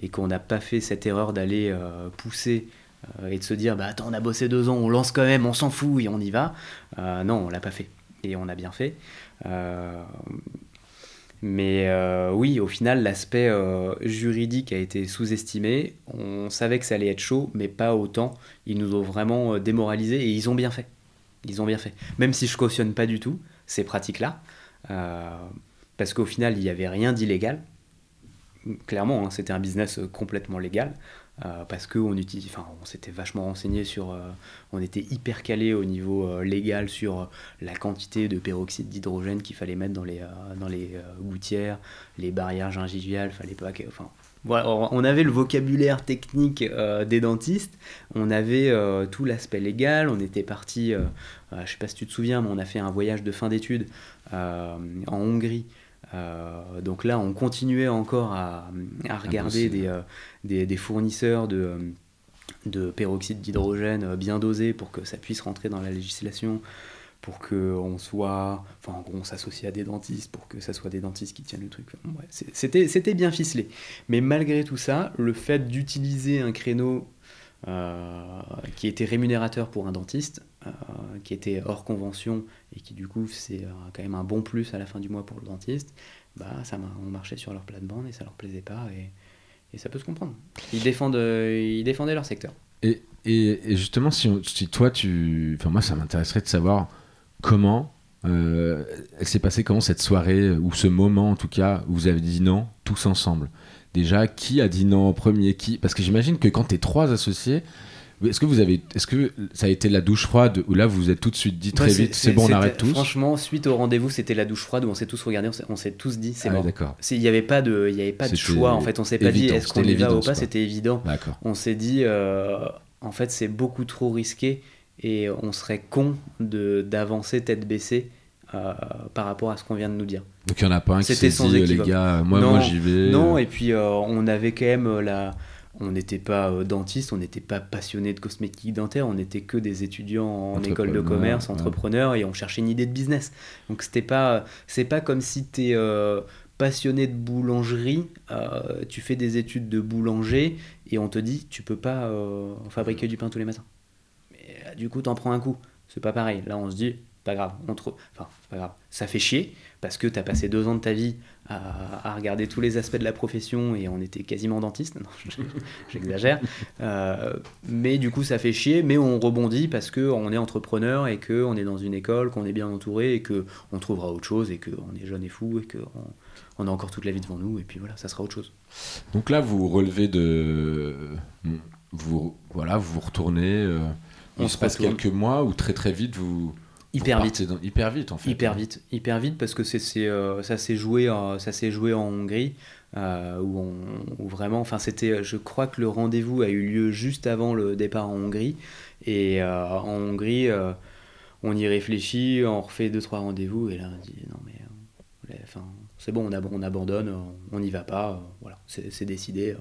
et qu'on n'a pas fait cette erreur d'aller euh, pousser euh, et de se dire bah attends on a bossé deux ans on lance quand même on s'en fout et on y va non on l'a pas fait et on a bien fait. Mais oui au final l'aspect juridique a été sous-estimé. On savait que ça allait être chaud mais pas autant. Ils nous ont vraiment démoralisé et ils ont bien fait. Ils ont bien fait. Même si je cautionne pas du tout ces pratiques là euh, parce qu'au final, il n'y avait rien d'illégal. Clairement, hein, c'était un business complètement légal. Euh, parce qu'on s'était vachement renseigné sur, euh, on était hyper calé au niveau légal sur la quantité de peroxyde d'hydrogène qu'il fallait mettre dans les, dans les gouttières, les barrières gingiviales, fallait pas, enfin, on avait le vocabulaire technique euh, des dentistes, on avait euh, tout l'aspect légal, on était parti, je euh, je sais pas si tu te souviens, mais on a fait un voyage de fin d'études en Hongrie. Donc là, on continuait encore à, regarder des, des, fournisseurs de, de peroxyde d'hydrogène bien dosés pour que ça puisse rentrer dans la législation pour qu'on soit, enfin en gros on s'associe à des dentistes pour que ça soit des dentistes qui tiennent le truc. c'était, c'était bien ficelé. Mais malgré tout ça, le fait d'utiliser un créneau euh, qui était rémunérateur pour un dentiste, euh, qui était hors convention et qui du coup c'est euh, quand même un bon plus à la fin du mois pour le dentiste, bah ça on marchait sur leur plate-bande et ça leur plaisait pas et, et ça peut se comprendre. Ils, défendent, ils défendaient leur secteur. Et, et, justement, si, toi tu. Enfin, moi, ça m'intéresserait de savoir comment euh, s'est passée comment cette soirée ou ce moment en tout cas où vous avez dit non tous ensemble déjà qui a dit non en premier? Qui? Parce que j'imagine que quand tu es trois associés est-ce que vous avez est-ce que ça a été la douche froide ou là vous vous êtes tout de suite dit très vite c'est bon on arrête tous franchement suite au rendez-vous c'était la douche froide où on s'est tous regardés on s'est tous dit c'est ah, bon d'accord. Il n'y avait pas de il y avait pas de choix en fait on s'est pas dit est-ce qu'on y va ou pas c'était évident. On s'est dit euh, en fait c'est beaucoup trop risqué et on serait con d'avancer tête baissée euh, par rapport à ce qu'on vient de nous dire. Donc il n'y en a pas un qui s'est dit, les gars, moi, moi j'y vais. Non, et puis euh, on avait quand même euh, la... On n'était pas dentiste, on n'était pas passionné de cosmétiques dentaires, on n'était que des étudiants en école de commerce, entrepreneurs, et on cherchait une idée de business. Donc c'était pas, c'est pas comme si tu es passionné de boulangerie, tu fais des études de boulanger, et on te dit, tu peux pas fabriquer du pain tous les matins du coup, t'en prends un coup. C'est pas pareil. Là, on se dit, pas grave, on enfin, pas grave. Ça fait chier parce que t'as passé deux ans de ta vie à, regarder tous les aspects de la profession et on était quasiment dentiste. Non, j'exagère. Euh, mais du coup, ça fait chier, mais on rebondit parce qu'on est entrepreneur et qu'on est dans une école, qu'on est bien entouré et qu'on trouvera autre chose et qu'on est jeune et fou et qu'on on a encore toute la vie devant nous et puis voilà, ça sera autre chose. Donc là, vous relevez de. Vous, voilà, vous retournez. Euh, on se passe quelques mois ou très très vite vous hyper vite. hyper vite en fait hyper vite. Hyper vite parce que c'est euh, ça s'est joué ça s'est joué en Hongrie euh, où, on, vraiment enfin c'était je crois que le rendez-vous a eu lieu juste avant le départ en Hongrie. Et euh, en Hongrie on y réfléchit on refait deux trois rendez-vous et là on dit non mais enfin c'est bon on, on abandonne on n'y va pas voilà c'est décidé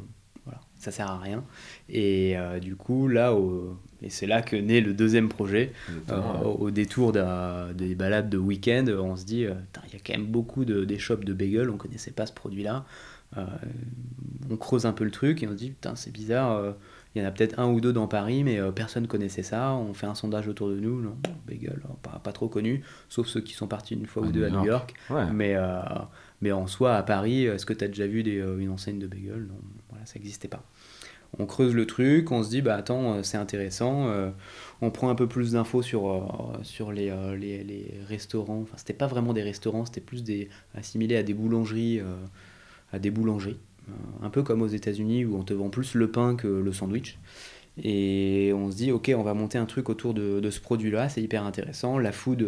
voilà ça sert à rien. Et du coup là au, et c'est là que naît le deuxième projet. Euh, au détour des balades de week-end, on se dit, euh, il y a quand même beaucoup de, des shops de bagels, on connaissait pas ce produit-là. Euh, on creuse un peu le truc et on se dit, putain, c'est bizarre, il y en a peut-être un ou deux dans Paris, mais personne connaissait ça. On fait un sondage autour de nous, non, bagel, pas, pas, trop connu, sauf ceux qui sont partis une fois ou deux à New York. Mais, mais en soi, à Paris, est-ce que tu as déjà vu des, une enseigne de bagel? Non, voilà, ça n'existait pas. On creuse le truc, on se dit, bah attends, c'est intéressant, on prend un peu plus d'infos sur, sur les, les, les, restaurants. Enfin, c'était pas vraiment des restaurants, c'était plus des, assimilé à des boulangeries. à des boulangeries. un peu comme aux États-Unis où on te vend plus le pain que le sandwich. Et on se dit, ok, on va monter un truc autour de, de ce produit-là, c'est hyper intéressant. La food,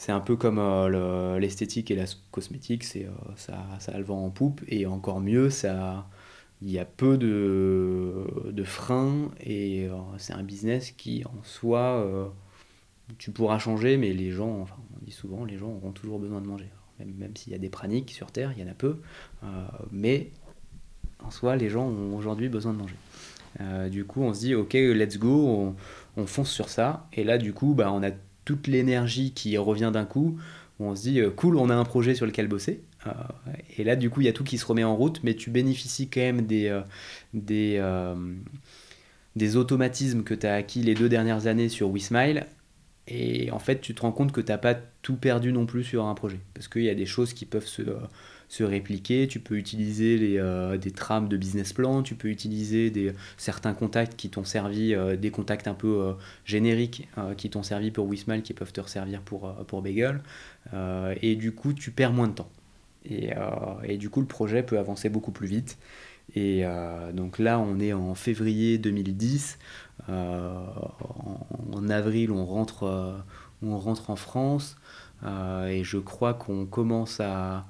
c'est un peu comme euh, l'esthétique et la cosmétique, c'est euh, ça, ça le vent en poupe et encore mieux, ça il y a peu de, de freins et euh, c'est un business qui en soi tu pourras changer mais les gens enfin on dit souvent les gens auront toujours besoin de manger. Même, même s'il y a des praniques sur terre il y en a peu mais en soi les gens ont aujourd'hui besoin de manger. Du coup on se dit ok let's go on, on, fonce sur ça. Et là du coup bah, on a toute l'énergie qui revient d'un coup, on se dit euh, cool, on a un projet sur lequel bosser. Euh, et là, du coup, il y a tout qui se remet en route, mais tu bénéficies quand même des, euh, des, des automatismes que tu as acquis les deux dernières années sur WeSmile. Et en fait, tu te rends compte que tu n'as pas tout perdu non plus sur un projet. Parce qu'il y a des choses qui peuvent se, se répliquer, tu peux utiliser les, euh, des trames de business plan, tu peux utiliser des, certains contacts qui t'ont servi, euh, des contacts un peu euh, génériques qui t'ont servi pour Wismal, qui peuvent te resservir pour, pour Bagel. et du coup, tu perds moins de temps. Et, et, du coup, le projet peut avancer beaucoup plus vite. Et donc là, on est en février 2010. En, avril, on rentre, on rentre en France. et je crois qu'on commence à,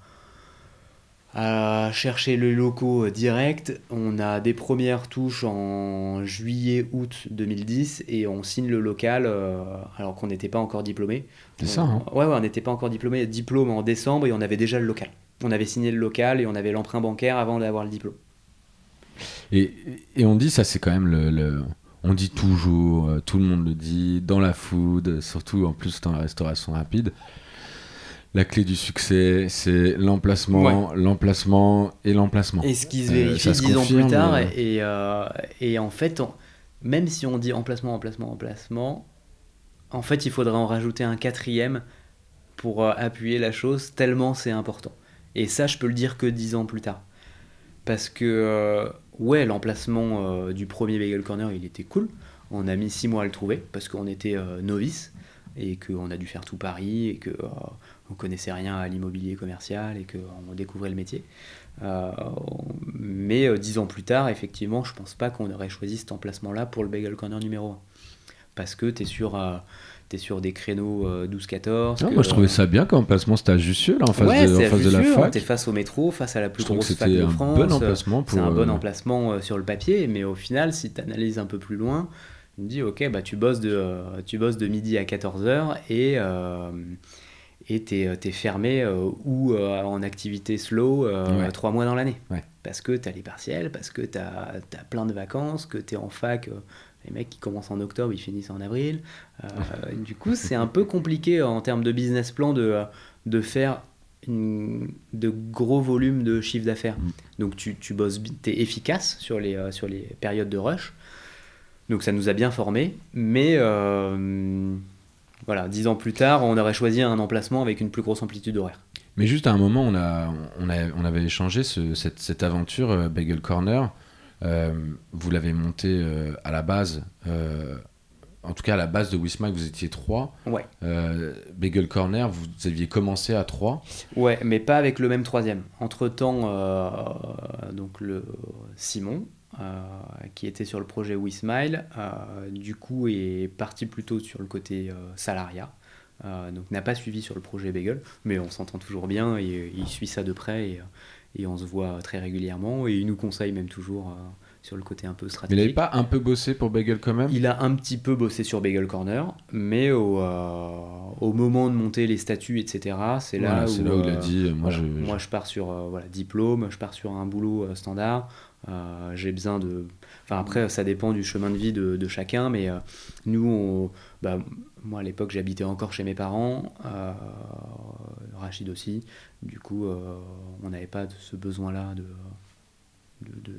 à chercher le locaux euh, direct. On a des premières touches en juillet-août 2010 et on signe le local euh, alors qu'on n'était pas encore diplômé. C'est ça, hein ouais, ouais, on n'était pas encore diplômé. Diplôme en décembre et on avait déjà le local. On avait signé le local et on avait l'emprunt bancaire avant d'avoir le diplôme. Et, et, on dit, ça c'est quand même le, On dit toujours, euh, tout le monde le dit, dans la food, surtout en plus dans la restauration rapide, la clé du succès, c'est l'emplacement, l'emplacement et l'emplacement. Et ce qui se vérifie euh, dix ans plus tard. Euh, et, euh, et, en fait, même si on dit emplacement, emplacement, emplacement, en fait, il faudrait en rajouter un quatrième pour appuyer la chose, tellement c'est important. Et ça, je peux le dire que dix ans plus tard. Parce que, ouais, l'emplacement du premier Bagel Corner, il était cool. On a mis six mois à le trouver parce qu'on était novice et qu'on a dû faire tout Paris et que on connaissait rien à l'immobilier commercial et qu'on découvrait le métier. Euh, mais euh, dix ans plus tard, effectivement, je pense pas qu'on aurait choisi cet emplacement-là pour le Bagel Corner numéro 1. Parce que tu es sur, euh, es sur des créneaux 12-14. moi, je trouvais ça bien comme emplacement, c'était Jussieu, là, en face, de, en face de, la fac. Tu es face au métro, face à la plus grosse fac de France. Bon emplacement c'est un bon emplacement sur le papier, mais au final, si tu analyses un peu plus loin, tu me dis, ok, bah, tu, bosses de, tu bosses de midi à 14h et et tu es, euh, fermé euh, ou euh, en activité slow trois mois dans l'année. Parce que tu as les partiels, parce que tu as, plein de vacances, que tu es en fac. Les mecs qui commencent en octobre, ils finissent en avril. du coup, c'est un peu compliqué en termes de business plan de, de faire de gros volumes de chiffre d'affaires. Mm. Donc tu, tu bosses, tu es efficace sur les, sur les périodes de rush. Donc ça nous a bien formés, mais voilà, dix ans plus tard, on aurait choisi un emplacement avec une plus grosse amplitude horaire. Mais juste à un moment, on, a, on, a, on avait échangé cette, cette, aventure euh, Bagel Corner. Euh, vous l'avez monté euh, à la base, en tout cas à la base de Wismar, vous étiez trois. Ouais. Bagel Corner, vous aviez commencé à trois. Ouais, mais pas avec le même troisième. Entre temps, donc le Simon, euh, qui était sur le projet WeSmile, euh, du coup est parti plutôt sur le côté euh, salariat. donc n'a pas suivi sur le projet Bagel, mais on s'entend toujours bien et, il suit ça de près et, et, on se voit très régulièrement et il nous conseille même toujours sur le côté un peu stratégique. Mais il n'avait pas un peu bossé pour Bagel quand même? Il a un petit peu bossé sur Bagel Corner, mais au, au moment de monter les statuts, etc., c'est là, où, là où il a dit moi, je, moi je pars sur voilà, diplôme, je pars sur un boulot standard, euh, j'ai besoin de. Enfin, après, ça dépend du chemin de vie de, chacun, mais euh, nous, on... bah, moi à l'époque, j'habitais encore chez mes parents, euh, Rachid aussi. Du coup, on n'avait pas ce besoin-là de,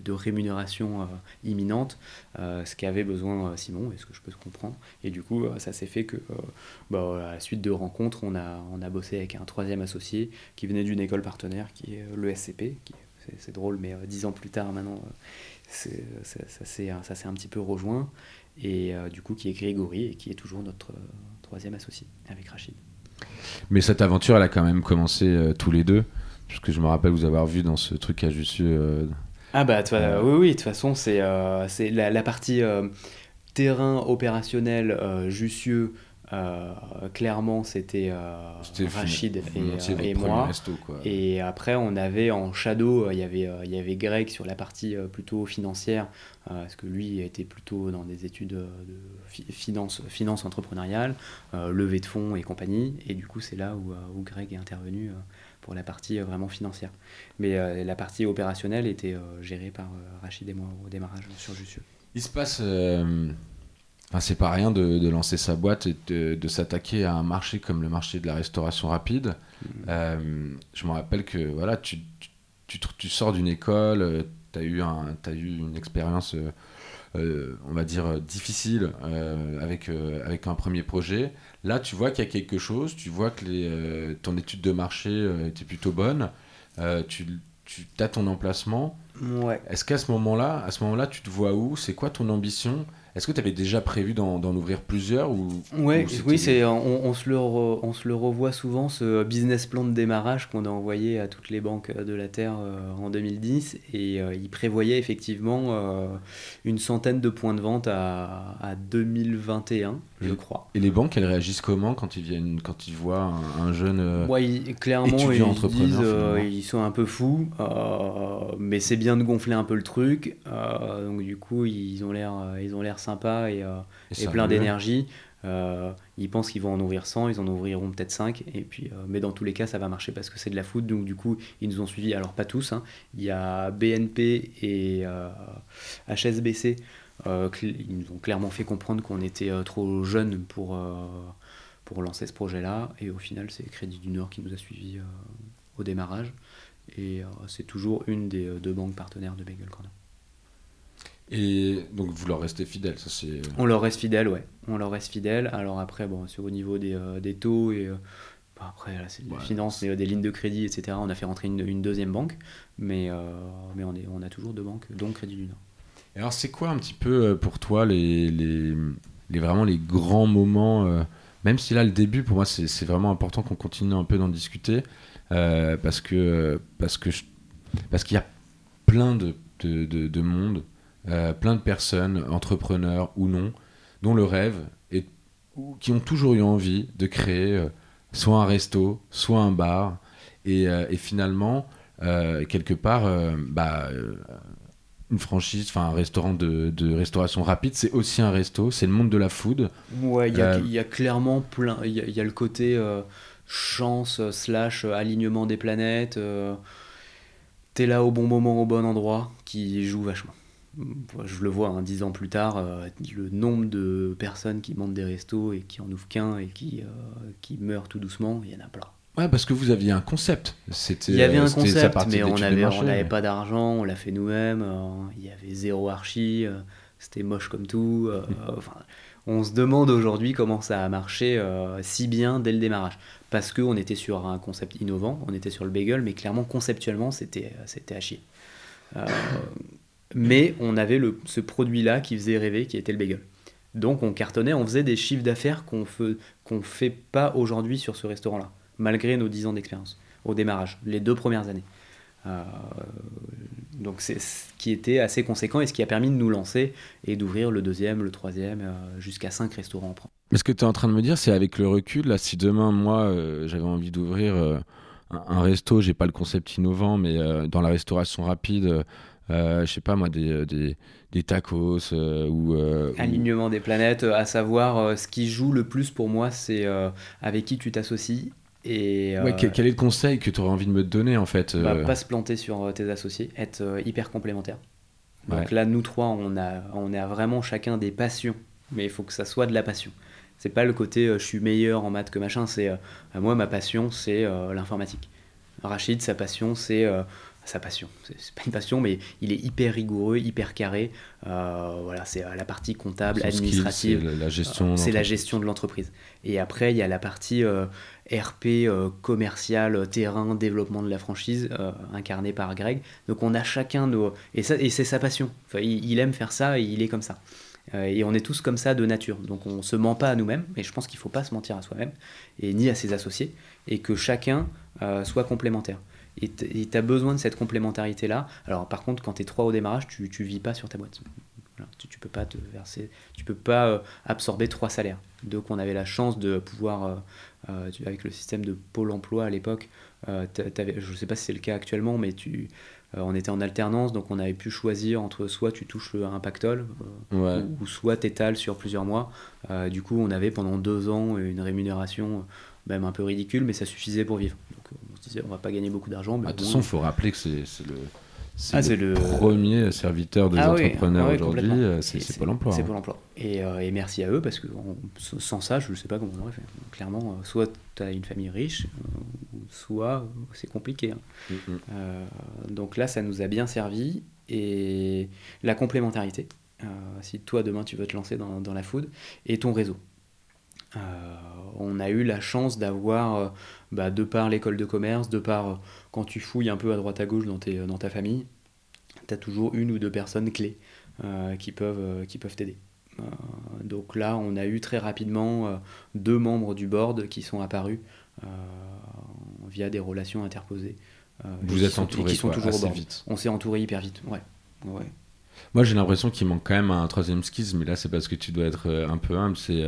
de, rémunération imminente, ce qu'avait besoin Simon, et ce que je peux comprendre. Et du coup, ça s'est fait que, bah, à la suite de rencontres, on a, on a bossé avec un troisième associé qui venait d'une école partenaire, qui est l'ESCP, qui est c'est drôle, mais dix ans plus tard, maintenant, ça s'est un petit peu rejoint. Et du coup, qui est Grégory et qui est toujours notre troisième associé avec Rachid. Mais cette aventure, elle a quand même commencé tous les deux, puisque je me rappelle vous avoir vu dans ce truc à Jussieu. ah bah, oui, oui, de toute façon, c'est la, la, partie terrain opérationnel Jussieu euh, clairement, c'était euh, Rachid et, euh, moi. Et après, on avait en shadow, il y avait, il y avait Greg sur la partie plutôt financière, parce que lui était plutôt dans des études de finance, finance entrepreneuriale, levée de fonds et compagnie. Et du coup, c'est là où, où, Greg est intervenu pour la partie vraiment financière. Mais la partie opérationnelle était gérée par Rachid et moi au démarrage sur Jussieu. Il se passe Enfin, c'est pas rien de, lancer sa boîte et de, s'attaquer à un marché comme le marché de la restauration rapide. Mm. Euh, je me rappelle que voilà, tu, tu, tu, sors d'une école, euh, tu as, eu as eu une expérience, euh, on va dire, difficile avec, avec un premier projet. Là, tu vois qu'il y a quelque chose, tu vois que les, ton étude de marché était plutôt bonne, tu, tu as ton emplacement. Ouais. Est-ce qu'à ce moment-là, à ce moment-là, tu te vois où? C'est quoi ton ambition? Est-ce que tu avais déjà prévu d'en ouvrir plusieurs ou, ouais, Oui, c'est, on, se le on se le revoit souvent, ce business plan de démarrage qu'on a envoyé à toutes les banques de la Terre euh, en 2010. Et euh, il prévoyait effectivement euh, une centaine de points de vente à, à 2021, je crois. Et les banques, elles réagissent comment quand ils, viennent, quand ils voient un, jeune ouais, clairement, ils, entrepreneur, disent, ils sont un peu fous, mais c'est bien de gonfler un peu le truc. donc du coup, ils ont l'air, ils ont l'air sympa et, euh, et, plein d'énergie. Euh, ils pensent qu'ils vont en ouvrir 100, ils en ouvriront peut-être 5, et puis, euh, mais dans tous les cas, ça va marcher parce que c'est de la foot. Donc, du coup, ils nous ont suivis. Alors, pas tous, hein. il y a BNP et HSBC. ils nous ont clairement fait comprendre qu'on était trop jeunes pour, pour lancer ce projet-là. Et au final, c'est Crédit du Nord qui nous a suivis au démarrage. Et c'est toujours une des deux banques partenaires de Bagel Corner. Et donc vous leur restez fidèle, ça c'est. Euh, on leur reste fidèle, ouais. On leur reste fidèle. Alors après, bon, c'est au niveau des, euh, des taux et euh, après là, c'est des finances, des lignes de crédit, etc. On a fait rentrer une, une deuxième banque, mais mais on est, on a toujours deux banques, dont Crédit du Nord. Et alors c'est quoi un petit peu pour toi les, les, les vraiment les grands moments, même si là le début pour moi c'est vraiment important qu'on continue un peu d'en discuter parce que parce que parce qu'il y a plein de, de, de, de monde euh, plein de personnes, entrepreneurs ou non, dont le rêve est, qui ont toujours eu envie de créer euh, soit un resto, soit un bar, et, euh, finalement, quelque part, bah, une franchise, enfin un restaurant de, restauration rapide, c'est aussi un resto, c'est le monde de la food. Ouais, il y, a clairement plein, il y, a le côté chance slash alignement des planètes, t'es là au bon moment, au bon endroit, qui joue vachement je le vois, hein, dix ans plus tard, euh, le nombre de personnes qui montent des restos et qui en ouvrent qu'un et qui, euh, qui meurent tout doucement, il y en a plein. Ouais, parce que vous aviez un concept. il y avait un concept, mais on n'avait pas d'argent, on l'a fait nous-mêmes. Euh, il y avait zéro archi, c'était moche comme tout. on se demande aujourd'hui comment ça a marché si bien dès le démarrage. Parce qu'on était sur un concept innovant, on était sur le bagel, mais clairement, conceptuellement, c'était à chier. Mais on avait ce produit-là qui faisait rêver, qui était le bagel. Donc on cartonnait, on faisait des chiffres d'affaires qu'on ne fait pas aujourd'hui sur ce restaurant-là, malgré nos 10 ans d'expérience au démarrage, les deux premières années. Euh, donc c'est ce qui était assez conséquent et ce qui a permis de nous lancer et d'ouvrir le deuxième, le troisième, euh, jusqu'à cinq restaurants. Mais ce que tu es en train de me dire, c'est avec le recul, là, si demain, moi, euh, j'avais envie d'ouvrir un, un, resto, j'ai pas le concept innovant, mais dans la restauration rapide, je sais pas moi, des, euh, des, des tacos euh, ou. Alignement des planètes, à savoir ce qui joue le plus pour moi, c'est avec qui tu t'associes. Et, quel, est le conseil que tu aurais envie de me donner en fait bah, Pas se planter sur tes associés, être hyper complémentaire. Donc là, nous trois, on a, on a vraiment chacun des passions, mais il faut que ça soit de la passion. C'est pas le côté je suis meilleur en maths que machin, c'est moi ma passion c'est l'informatique. Rachid, sa passion c'est sa passion. C'est pas une passion, mais il est hyper rigoureux, hyper carré. voilà, c'est la partie comptable, administrative. C'est la gestion. c'est la gestion de l'entreprise. Et après, il y a la partie RP, commercial, terrain, développement de la franchise, incarné par Greg. Donc on a chacun nos et, et c'est sa passion. Enfin, il, aime faire ça et il est comme ça. et on est tous comme ça de nature. Donc on se ment pas à nous-mêmes, et je pense qu'il faut pas se mentir à soi-même, et ni à ses associés, et que chacun soit complémentaire et tu as besoin de cette complémentarité-là. Alors par contre, quand tu es trois au démarrage, tu ne vis pas sur ta boîte. tu, ne peux pas te verser, tu peux pas euh, absorber trois salaires. Donc on avait la chance de pouvoir, euh, euh, avec le système de Pôle Emploi à l'époque, je ne sais pas si c'est le cas actuellement, mais tu, on était en alternance, donc on avait pu choisir entre soit tu touches un pactole, ou, soit tu étales sur plusieurs mois. du coup, on avait pendant deux ans une rémunération même un peu ridicule, mais ça suffisait pour vivre. Se disait, on va pas gagner beaucoup d'argent. De toute façon, il faut rappeler que c'est le, ah, le, premier serviteur des ah entrepreneurs ah aujourd'hui, euh, c'est Pôle emploi. C'est hein. Pôle emploi. Et, euh, et, merci à eux, parce que sans ça, je ne sais pas comment on aurait fait. clairement, euh, soit tu as une famille riche, soit c'est compliqué. Hein. Mm, mm. donc là, ça nous a bien servi. Et la complémentarité, si toi, demain, tu veux te lancer dans, dans la food, et ton réseau. Euh, on a eu la chance d'avoir, euh, bah, de par l'école de commerce, de par euh, quand tu fouilles un peu à droite à gauche dans, dans ta famille, tu as toujours une ou deux personnes clés qui peuvent qui peuvent t'aider. donc là, on a eu très rapidement deux membres du board qui sont apparus via des relations interposées. Vous êtes entouré qui sont toujours vite. On s'est entouré hyper vite, ouais. ouais. Moi, j'ai l'impression qu'il manque quand même un troisième skis, mais là, c'est parce que tu dois être un peu humble. C'est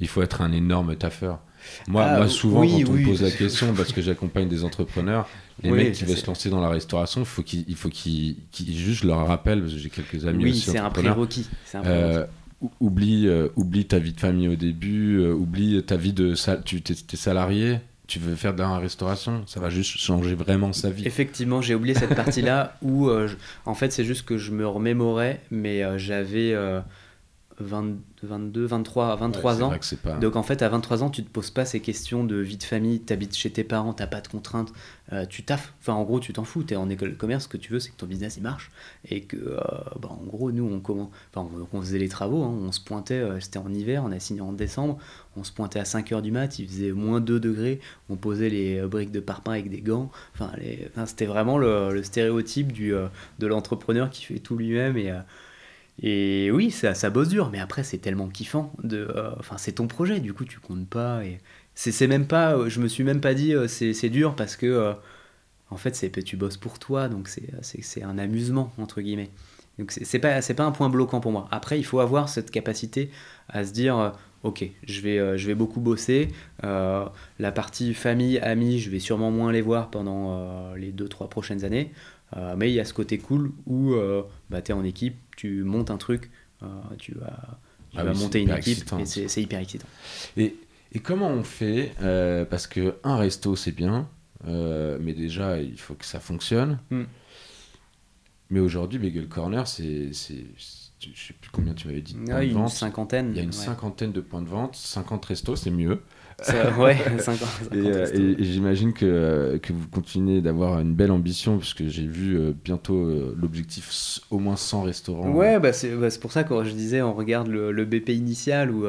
il faut être un énorme taffeur. Moi, ah, moi souvent, quand on me pose la question, parce que j'accompagne des entrepreneurs, les mecs qui veulent se lancer dans la restauration, il faut qu'ils, faut qu'ils, juste leur rappellent, parce que j'ai quelques amis oui, aussi c'est un prérequis. Euh, oublie, euh, oublie ta vie de famille au début, euh, oublie ta vie de tu es, salarié, tu veux faire de la restauration, ça va juste changer vraiment sa vie. Effectivement, j'ai oublié cette partie-là où, en fait, c'est juste que je me remémorais, mais j'avais 22, 23, 23 ans. Donc en fait, à 23 ans, tu te poses pas ces questions de vie de famille, tu habites chez tes parents, t'as pas de contraintes, euh, tu taffes. Enfin, en gros, tu t'en fous, tu es en école de commerce, ce que tu veux, c'est que ton business il marche. Et que, euh, bah, en gros, nous, on, comment, enfin, on, faisait les travaux, hein. on se pointait, euh, c'était en hiver, on a signé en décembre, on se pointait à 5h du mat, il faisait moins 2 degrés, on posait les briques de parpaing avec des gants. Enfin, c'était vraiment le, le stéréotype du, de l'entrepreneur qui fait tout lui-même et et oui, ça, ça bosse dur, mais après, c'est tellement kiffant. Euh, enfin, c'est ton projet, du coup, tu comptes pas. Et c'est même pas. Euh, je me suis même pas dit euh, c'est dur parce que, en fait, c'est tu bosses pour toi, donc c'est un amusement, entre guillemets. Donc, c'est pas, pas un point bloquant pour moi. Après, il faut avoir cette capacité à se dire ok, je vais, beaucoup bosser. la partie famille, amis, je vais sûrement moins les voir pendant les 2-3 prochaines années. mais il y a ce côté cool où bah, tu es en équipe, tu montes un truc, euh, tu vas, ah monter une équipe et c'est hyper excitant. Et, et, comment on fait euh, Parce que un resto, c'est bien, euh, mais déjà, il faut que ça fonctionne. Hmm. Mais aujourd'hui, Bagel Corner, c'est. Je sais plus combien tu m'avais dit. il y a une cinquantaine. Il y a une cinquantaine de points de vente, 50 restos, c'est mieux. Ouais, euh, et, j'imagine que, que, vous continuez d'avoir une belle ambition, puisque j'ai vu euh, bientôt euh, l'objectif au moins 100 restaurants. Ouais, bah, bah c'est pour ça que je disais, on regarde le, BP initial où,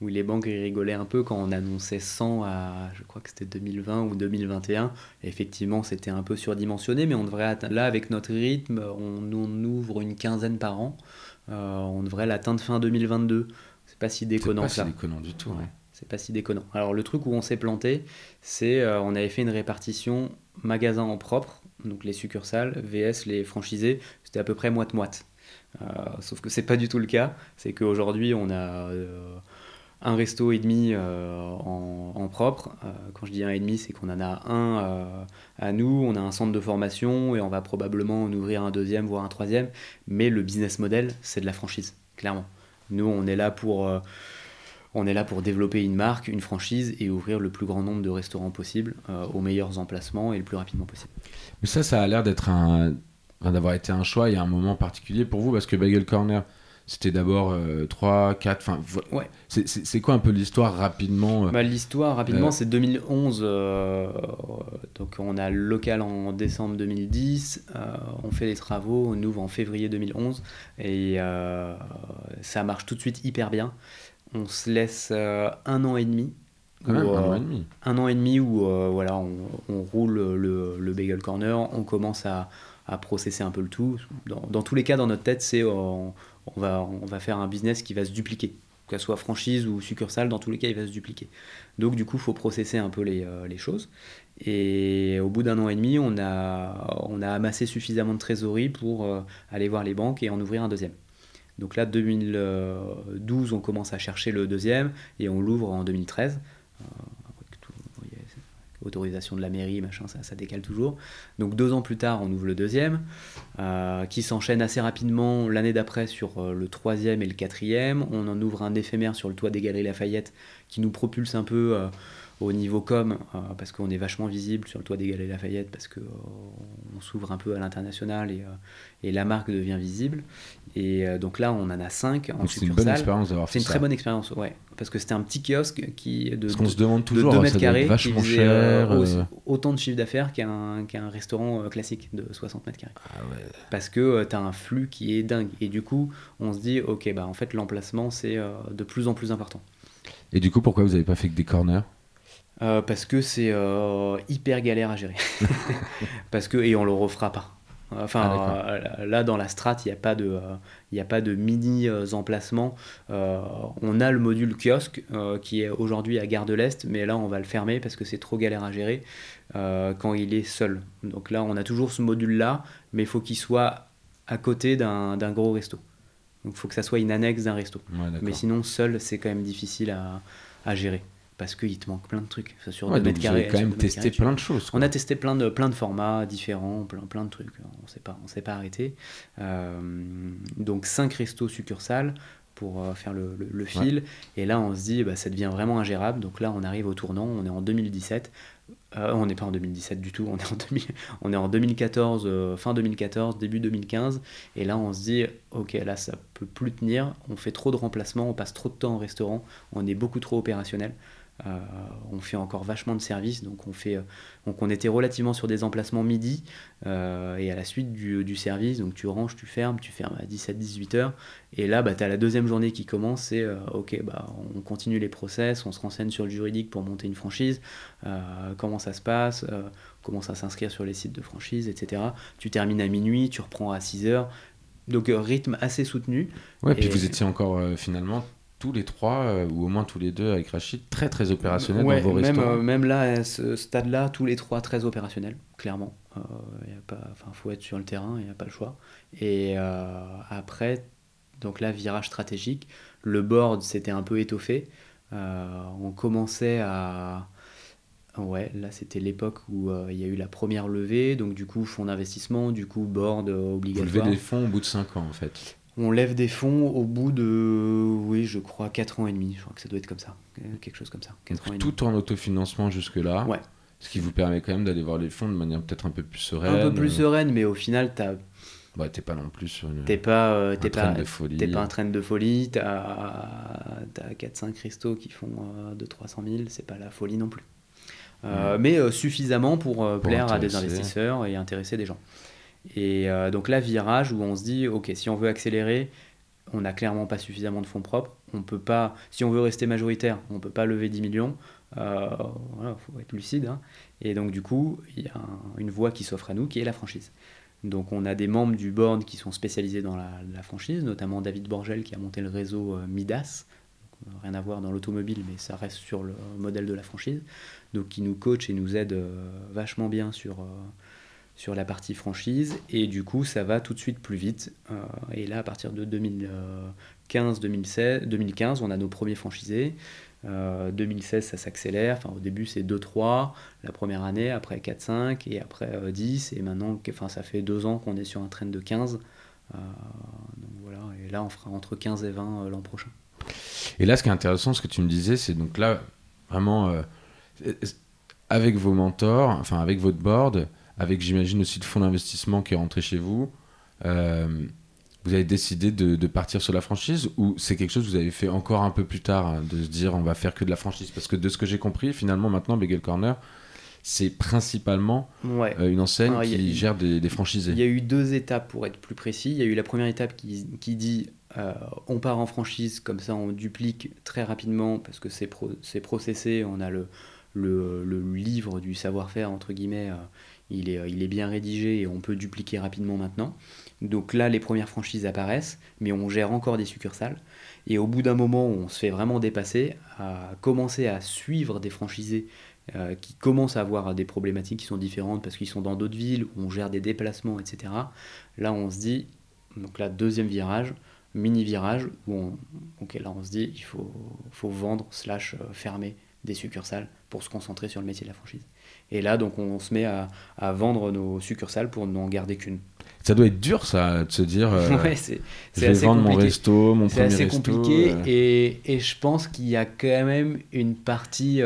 où les banques rigolaient un peu quand on annonçait 100 à, je crois que c'était 2020 ou 2021. effectivement, c'était un peu surdimensionné, mais on devrait là, avec notre rythme, on, on ouvre une quinzaine par an. on devrait l'atteindre fin 2022. C'est pas si déconnant ça. C'est pas si déconnant du tout. Ouais c'est pas si déconnant. Alors le truc où on s'est planté, c'est euh, on avait fait une répartition magasin en propre, donc les succursales, VS les franchisés, c'était à peu près moite-moite. Euh, sauf que c'est pas du tout le cas, c'est qu'aujourd'hui on a euh, un resto et demi en, en, propre. quand je dis un et demi, c'est qu'on en a un à nous, on a un centre de formation et on va probablement en ouvrir un deuxième, voire un troisième. Mais le business model, c'est de la franchise, clairement. Nous, on est là pour on est là pour développer une marque, une franchise et ouvrir le plus grand nombre de restaurants possible euh, aux meilleurs emplacements et le plus rapidement possible. Mais ça, ça a l'air d'être un, d'avoir été un choix et un moment particulier pour vous parce que Bagel Corner, c'était d'abord 3, 4, enfin, ouais. c'est quoi un peu l'histoire rapidement bah, L'histoire rapidement, c'est 2011, donc on a le local en décembre 2010, on fait les travaux, on ouvre en février 2011, et ça marche tout de suite hyper bien. On se laisse un an et demi un an et demi. Un an et demi où voilà, on, roule le, le, Bagel Corner, on commence à, à processer un peu le tout. Dans, dans, tous les cas, dans notre tête, c'est on, va, on va faire un business qui va se dupliquer. Que ce soit franchise ou succursale, dans tous les cas, il va se dupliquer. Donc, du coup, il faut processer un peu les, les, choses. Et au bout d'un an et demi, on a, on a amassé suffisamment de trésorerie pour aller voir les banques et en ouvrir un deuxième. Donc là, 2012, on commence à chercher le deuxième et on l'ouvre en 2013 autorisation de la mairie, machin, ça, décale toujours. Donc deux ans plus tard, on ouvre le deuxième, euh, qui s'enchaîne assez rapidement l'année d'après sur euh, le troisième et le quatrième. On en ouvre un éphémère sur le toit des Lafayette, qui nous propulse un peu euh, au niveau com, parce qu'on est vachement visible sur le toit des Lafayette, parce qu'on on s'ouvre un peu à l'international et, et, la marque devient visible. Et donc là, on en a cinq en C'est une bonne expérience d'avoir fait C'est une très bonne expérience, ouais parce que c'était un petit kiosque qui de, se demande toujours, 2 mètres carrés vachement qui cher, euh, euh. autant de chiffre d'affaires qu'un qu'un restaurant euh, classique de 60 mètres carrés. Ah parce que tu as un flux qui est dingue et du coup on se dit ok bah en fait l'emplacement c'est de plus en plus important. Et du coup pourquoi vous n'avez pas fait que des corners? Parce que c'est hyper galère à gérer. parce que, et on le refera pas. Enfin, ah, euh, là, dans la strat, il n'y a pas de, il a pas de mini euh, emplacement. Euh, on a le module kiosque qui est aujourd'hui à Gare de l'Est, mais là, on va le fermer parce que c'est trop galère à gérer quand il est seul. Donc là, on a toujours ce module-là, mais il faut qu'il soit à côté d'un gros resto. Donc il faut que ça soit une annexe d'un resto. mais sinon, seul, c'est quand même difficile à, à gérer parce qu'il te manque plein de trucs. Sur ouais, mètres carrés. quand même testé plein de choses. On a testé plein de, plein de formats différents, plein, plein de trucs. On s'est pas, on s'est pas arrêté. Euh, donc 5 restos succursales pour euh, faire le, le, fil. Et là, on se dit, bah, ça devient vraiment ingérable. Donc là, on arrive au tournant. On est en 2017. Euh, on n'est pas en 2017 du tout. On est en, 2000, on est en 2014, fin 2014, début 2015. Et là, on se dit, ok, là, ça peut plus tenir. On fait trop de remplacements. On passe trop de temps au restaurant. On est beaucoup trop opérationnel. Euh, on fait encore vachement de services, donc on, fait, euh, donc on était relativement sur des emplacements midi, euh, et à la suite du, service, donc tu ranges, tu fermes, tu fermes à 17-18 heures, et là bah, tu as la deuxième journée qui commence, c'est ok, bah, on continue les process, on se renseigne sur le juridique pour monter une franchise, comment ça se passe, comment ça s'inscrire sur les sites de franchise, etc. Tu termines à minuit, tu reprends à 6 heures, donc rythme assez soutenu. Ouais, et puis vous étiez encore finalement tous les trois, euh, ou au moins tous les deux avec Rachid, très très opérationnels dans vos même, restaurants. Euh, même là, à ce stade-là, tous les trois très opérationnels, clairement. Il euh, faut être sur le terrain, il n'y a pas le choix. Et après, donc là, virage stratégique, le board s'était un peu étoffé. on commençait à... Ouais, là c'était l'époque où il y a eu la première levée, donc du coup fonds d'investissement, du coup board obligatoire. Vous levez des fonds au bout de 5 ans en fait. On lève des fonds au bout de, oui, je crois, 4 ans et demi. Je crois que ça doit être comme ça. Quelque chose comme ça. tout en autofinancement jusque-là. Ouais. Ce qui vous permet quand même d'aller voir les fonds de manière peut-être un peu plus sereine. Un peu plus sereine, mais au final, tu Ouais, t'es pas non plus sur une... T'es pas, euh, t'es pas, t'es pas un train de folie, t'as, as 4-5 restos qui font euh, 200-300 000, c'est pas la folie non plus. Euh, mais euh, suffisamment pour, plaire à des investisseurs et intéresser des gens. Et euh, donc là, virage où on se dit, ok, si on veut accélérer, on n'a clairement pas suffisamment de fonds propres. On peut pas, si on veut rester majoritaire, on ne peut pas lever 10 millions. Il euh, faut être lucide. Hein. Et donc du coup, il y a une voie qui s'offre à nous, qui est la franchise. Donc on a des membres du board qui sont spécialisés dans la, franchise, notamment David Borgel qui a monté le réseau euh, Midas. rien à voir dans l'automobile, mais ça reste sur le modèle de la franchise. Donc qui nous coach et nous aide vachement bien sur sur la partie franchise et du coup ça va tout de suite plus vite. Euh, et là à partir de 2015 2016 2015 on a nos premiers franchisés. 2016 euh, ça s'accélère. Enfin au début c'est 2 3 la première année après 4 5 et après 10 euh, et maintenant enfin ça fait deux ans qu'on est sur un train de 15 donc voilà. Et là on fera entre 15 et 20 l'an prochain. Et là ce qui est intéressant ce que tu me disais c'est donc là vraiment avec vos mentors enfin avec votre board avec j'imagine aussi le fonds d'investissement qui est rentré chez vous. Euh, vous avez décidé de, partir sur la franchise ou c'est quelque chose que vous avez fait encore un peu plus tard, hein, de se dire on va faire que de la franchise? Parce que de ce que j'ai compris, finalement, maintenant, Bagel Corner, c'est principalement euh, une enseigne qui gère des, franchisés. Il y a eu deux étapes pour être plus précis. Il y a eu la première étape qui, qui dit euh, on part en franchise, comme ça on duplique très rapidement parce que c'est processé, on a le, le, le livre du savoir-faire, entre guillemets, euh, il, est, il est bien rédigé et on peut dupliquer rapidement maintenant. Donc là, les premières franchises apparaissent, mais on gère encore des succursales. Et au bout d'un moment, on se fait vraiment dépasser, à commencer à suivre des franchisés euh, qui commencent à avoir des problématiques qui sont différentes parce qu'ils sont dans d'autres villes, où on gère des déplacements, etc. Là, on se dit, donc là, deuxième virage, mini virage, où on, là, on se dit, il faut, faut vendre slash euh, fermer des succursales pour se concentrer sur le métier de la franchise. Et là, donc, on se met à, à vendre nos succursales pour n'en garder qu'une. Ça doit être dur, ça, de se dire. Euh, ouais, c'est, je vais vendre mon resto, mon premier resto. C'est assez compliqué, et, et, je pense qu'il y a quand même une partie.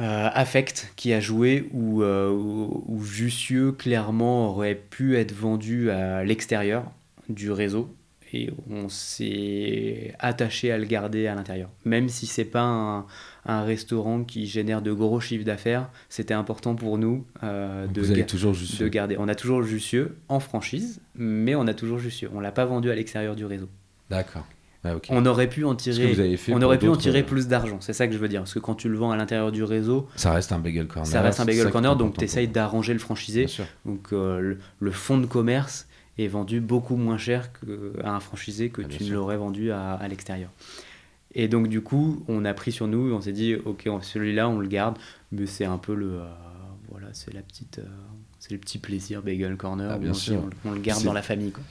Euh, affect qui a joué où, euh, où, Jussieu clairement aurait pu être vendu à l'extérieur du réseau et on s'est attaché à le garder à l'intérieur. Même si c'est pas un, un, restaurant qui génère de gros chiffres d'affaires, c'était important pour nous euh, de, toujours de garder. On a toujours Jussieu en franchise, mais on a toujours Jussieu. On l'a pas vendu à l'extérieur du réseau. D'accord. Ah, on aurait pu en tirer, on aurait pu en tirer plus d'argent. C'est ça que je veux dire. Parce que quand tu le vends à l'intérieur du réseau, ça reste un bagel corner. Ça reste un bagel corner, donc tu essayes d'arranger le franchisé. Donc euh, le, fonds de commerce est vendu beaucoup moins cher qu'à un franchisé que ah, tu ne l'aurais vendu à, l'extérieur. Et donc du coup, on a pris sur nous, on s'est dit, ok, celui-là, on le garde, mais c'est un peu le, euh, voilà, c'est la petite, euh, c'est le petit plaisir bagel corner. Ah, bien sûr. On, le garde dans la famille. Quoi.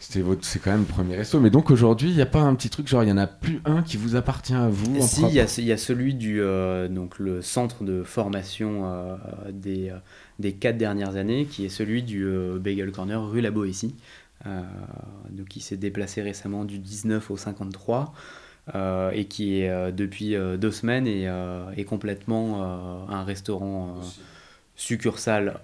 C'est quand même le premier resto. Mais donc aujourd'hui, il n'y a pas un petit truc, genre il n'y en a plus un qui vous appartient à vous Si, il y, y, a celui du euh, donc le centre de formation euh, des, euh, des quatre dernières années, qui est celui du Bagel Corner rue La Boétie, donc qui s'est déplacé récemment du 19 au 53. Et qui est depuis deux semaines et est complètement un restaurant succursale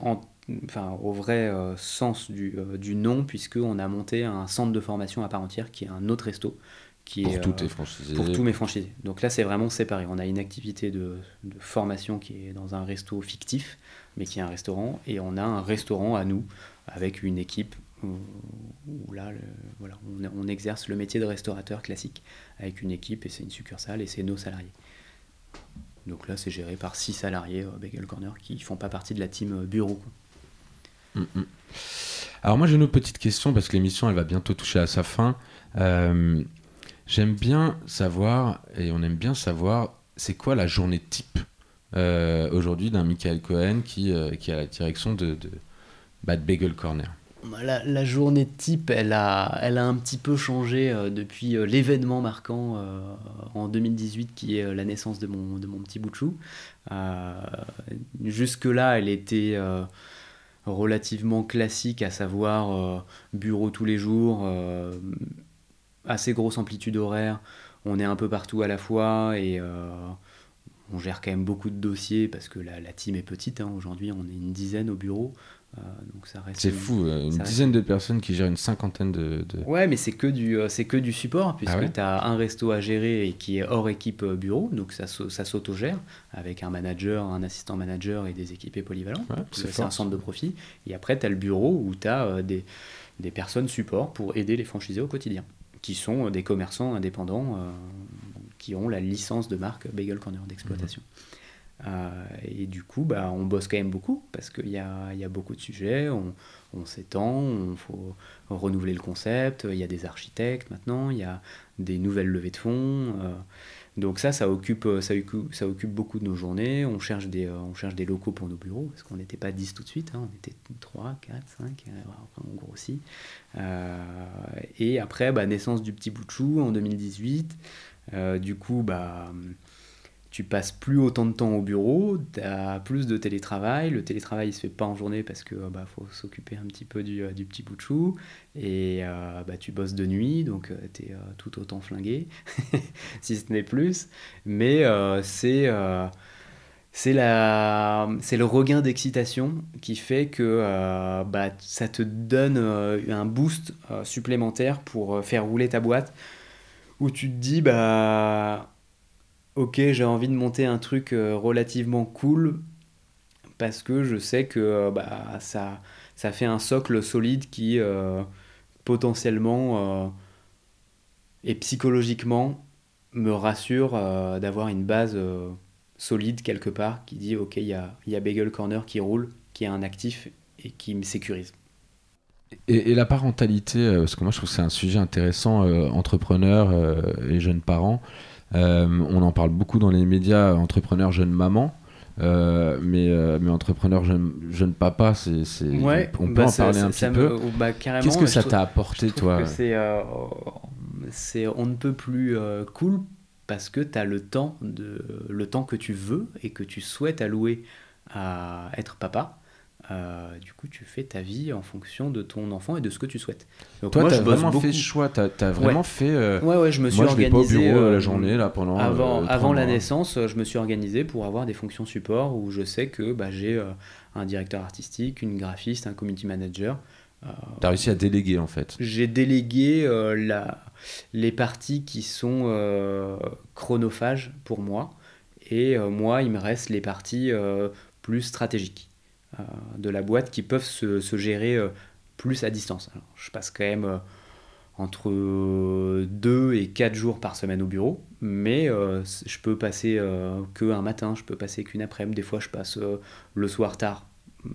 en enfin, au vrai euh, sens du, euh, du nom, puisqu'on a monté un centre de formation à part entière qui est un autre resto. Qui pour est, tous tes franchisés. Pour tous mes franchisés. Donc là, c'est vraiment séparé. On a une activité de, de, formation qui est dans un resto fictif, mais qui est un restaurant, et on a un restaurant à nous, avec une équipe où, là, on, exerce le métier de restaurateur classique, avec une équipe, et c'est une succursale, et c'est nos salariés. Donc là, c'est géré par six salariés euh, Bagel Corner qui font pas partie de la team bureau. Mm, mm. Alors moi j'ai une autre petite question parce que l'émission elle va bientôt toucher à sa fin. Euh, j'aime bien savoir et on aime bien savoir c'est quoi la journée type euh, aujourd'hui d'un Michael Cohen qui, euh, la direction de, Bagel Corner? La, journée type, elle a, un petit peu changé depuis l'événement marquant en 2018 qui est la naissance de mon, de mon petit bout de chou. Jusque-là, elle était relativement classique, à savoir euh, bureau tous les jours, euh, assez grosse amplitude horaire, on est un peu partout à la fois et euh, on gère quand même beaucoup de dossiers parce que la, la team est petite. Hein. Aujourd'hui, on est une dizaine au bureau. Euh, donc ça reste. C'est fou, euh, une dizaine de personnes qui gèrent une cinquantaine de. Ouais, mais c'est que du euh, c'est que du support puisque ah tu as un resto à gérer et qui est hors équipe bureau, donc ça ça s'autogère avec un manager, un assistant manager et des équipés polyvalents. c'est un centre de profit. Et après tu as le bureau où tu as des des personnes support pour aider les franchisés au quotidien, qui sont des commerçants indépendants qui ont la licence de marque Bagel Corner d'exploitation. Euh, et du coup, bah, on bosse quand même beaucoup parce qu'il y a, y a, beaucoup de sujets, on, on s'étend, il faut renouveler le concept, il y a des architectes maintenant, il y a des nouvelles levées de fonds. Euh, donc ça, ça occupe, ça, occupe beaucoup de nos journées. On cherche des, euh, on cherche des locaux pour nos bureaux parce qu'on n'était pas 10 tout de suite, hein, on était 3, 4, 5, après on grossit. et après, bah, naissance du petit bout de chou en 2018. du coup, bah tu passes plus autant de temps au bureau, tu as plus de télétravail. Le télétravail, il se fait pas en journée parce que bah, faut s'occuper un petit peu du, euh, du, petit bout de chou. Et euh, bah, tu bosses de nuit, donc euh, tu es tout autant flingué, si ce n'est plus. Mais c'est c'est la c'est le regain d'excitation qui fait que bah, ça te donne un boost supplémentaire pour faire rouler ta boîte où tu te dis bah ok j'ai envie de monter un truc relativement cool parce que je sais que bah, ça ça fait un socle solide qui potentiellement et psychologiquement me rassure d'avoir une base solide quelque part qui dit ok, il y a, y a Bagel Corner qui roule, qui est un actif et qui me sécurise. Et, la parentalité, euh, parce que moi je trouve que c'est un sujet intéressant, euh, entrepreneurs euh, et jeunes parents. On en parle beaucoup dans les médias, entrepreneurs, jeunes mamans. mais, mais entrepreneur jeune, jeune papa, c'est, ouais, on peut bah en parler un petit peu. Bah, Qu'est-ce que ça t'a apporté, toi c'est, c'est on ne peut plus cool parce que tu as le temps, de, le temps que tu veux et que tu souhaites allouer à être papa. Euh, du coup, tu fais ta vie en fonction de ton enfant et de ce que tu souhaites. Donc Toi, tu as vraiment fait ce choix, tu as, vraiment fait. Euh, ouais, ouais, je me suis moi, organisé. Je vais pas au bureau la euh, journée, là, pendant. Avant, avant la naissance, je me suis organisé pour avoir des fonctions support où je sais que bah, j'ai un directeur artistique, une graphiste, un community manager. tu as réussi à déléguer en fait J'ai délégué la les parties qui sont chronophages pour moi. Et moi, il me reste les parties plus stratégiques de la boîte qui peuvent se, gérer plus à distance. je passe quand même entre 2 et 4 jours par semaine au bureau, mais je peux passer que un matin, je peux passer qu'une après-midi, des fois je passe le soir tard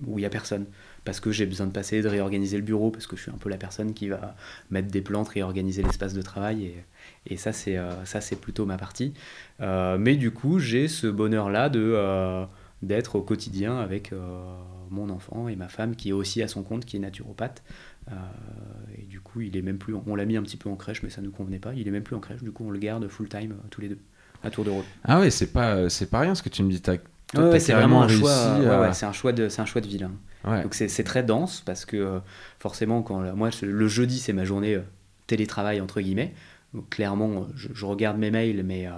où il n'y a personne parce que j'ai besoin de passer, de réorganiser le bureau, parce que je suis un peu la personne qui va mettre des plantes, réorganiser l'espace de travail, et, et ça, c'est euh, plutôt ma partie. Euh, mais du coup, j'ai ce bonheur-là de euh, d'être au quotidien avec mon enfant et ma femme qui est aussi à son compte, qui est naturopathe. et du coup, il est même plus, on l'a mis un petit peu en crèche, mais ça ne nous convenait pas. Il est même plus en crèche, du coup, on le garde full time tous les deux à tour de rôle. Ah ouais, c'est pas c'est pas rien ce que tu me dis. c'est vraiment un choix. c'est un choix de c'est un choix de vilain. Donc c'est très dense parce que euh, forcément, quand moi le jeudi c'est ma journée euh, télétravail entre guillemets. Donc, clairement, je, regarde mes mails, mais euh,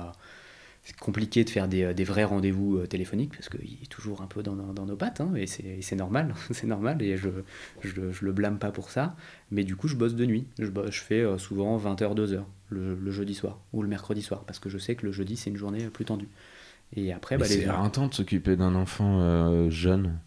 c'est compliqué de faire des, des vrais rendez-vous téléphoniques parce qu'il est toujours un peu dans, dans, nos pattes hein, et c'est normal, c'est normal et je, je, je, le blâme pas pour ça. Mais du coup, je bosse de nuit. Je, je fais souvent 20h, 2h le, le, jeudi soir ou le mercredi soir parce que je sais que le jeudi c'est une journée plus tendue. Et après, bah, c'est de s'occuper d'un enfant jeune.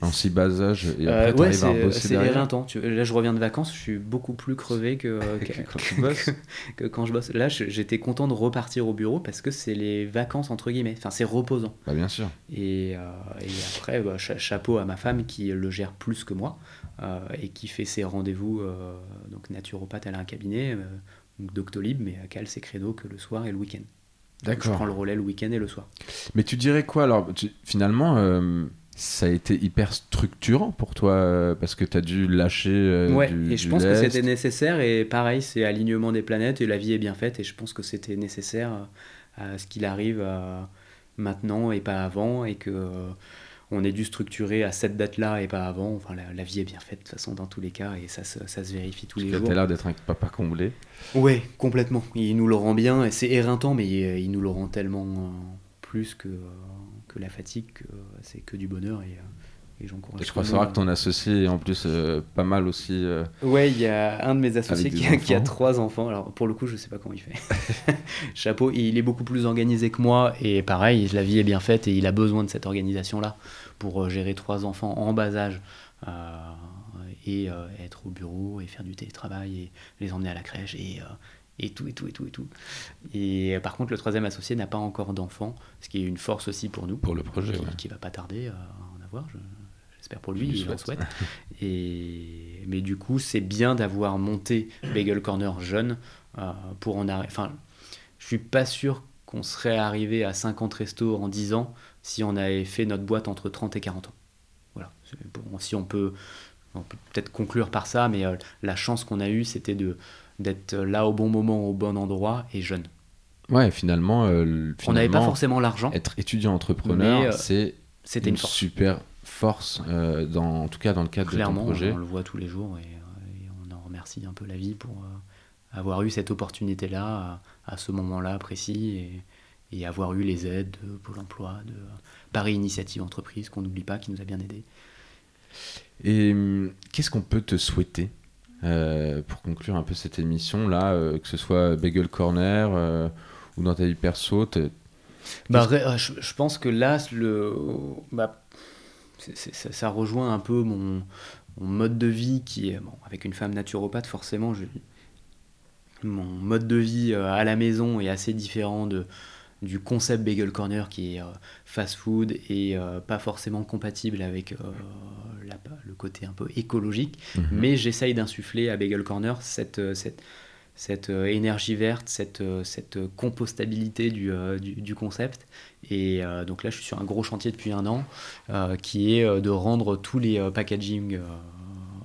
En si bas âge et euh, après euh, c'est éreintant. Là, je reviens de vacances, je suis beaucoup plus crevé que, quand, que, que, quand je bosse. Là, j'étais content de repartir au bureau parce que c'est les vacances entre guillemets. Enfin, c'est reposant. Bah, bien sûr. Et, euh, et après, bah, chapeau à ma femme qui le gère plus que moi et qui fait ses rendez-vous. donc naturopathe, elle a un cabinet, Doctolib, mais à cale ses credo que le soir et le week-end. D'accord. Je prends le relais le week-end et le soir. Mais tu dirais quoi alors Finalement ça a été hyper structurant pour toi euh, parce que tu as dû lâcher euh, ouais, et je pense que c'était nécessaire et pareil c'est alignement des planètes et la vie est bien faite et je pense que c'était nécessaire à ce qu'il arrive maintenant et pas avant et que euh, on ait dû structurer à cette date-là et pas avant. Enfin, la, vie est bien faite de toute façon dans tous les cas et ça, ça, se vérifie tous les jours. Tu as l'air d'être un papa comblé. Ouais, complètement. Il nous le rend bien et c'est éreintant, mais il, il, nous le rend tellement plus que que la fatigue, c'est que du bonheur et, euh, et j'encourage. Je crois savoir que ton associé est en plus euh, pas mal aussi. Euh, ouais, il y a un de mes associés qui a, qui a, trois enfants. Alors pour le coup, je sais pas comment il fait. Chapeau, il est beaucoup plus organisé que moi et pareil, la vie est bien faite et il a besoin de cette organisation-là pour gérer trois enfants en bas âge. et être au bureau et faire du télétravail et les emmener à la crèche et, et tout, et tout, et tout, et tout. Et euh, par contre, le troisième associé n'a pas encore d'enfant, ce qui est une force aussi pour nous. Pour le projet, qui, va pas tarder à en avoir, j'espère pour lui, il en souhaite. et, mais du coup, c'est bien d'avoir monté Bagel Corner jeune euh, pour en arriver. Enfin, je suis pas sûr qu'on serait arrivé à 50 restos en 10 ans si on avait fait notre boîte entre 30 et 40 ans. Voilà. Bon, si on peut, on peut peut-être conclure par ça, mais euh, la chance qu'on a eue, c'était de d'être là au bon moment, au bon endroit et jeune. Ouais, finalement, euh, on n'avait pas forcément l'argent. Être étudiant entrepreneur, euh, c'est c'était une, super force, euh, dans, en tout cas dans le cadre de ton projet. On le voit tous les jours et, on en remercie un peu la vie pour avoir eu cette opportunité-là à, ce moment-là précis. Et, et avoir eu les aides de Pôle emploi, de Paris Initiative Entreprise, qu'on n'oublie pas, qui nous a bien aidés. Et hum, qu'est-ce qu'on peut te souhaiter euh, pour conclure un peu cette émission là, euh, que ce soit Bagel Corner euh, ou dans ta vie perso bah, je, pense que là, le, bah, ça, rejoint un peu mon, mode de vie qui est, bon, avec une femme naturopathe, forcément, mon mode de vie à la maison est assez différent de, du concept Bagel Corner qui est euh, fast food et euh, pas forcément compatible avec euh, le côté un peu écologique. Mhm. Mais j'essaye d'insuffler à Bagel Corner cette, cette, cette énergie verte, cette, cette compostabilité du, du, concept. Et donc là, je suis sur un gros chantier depuis un an qui est de rendre tous les packaging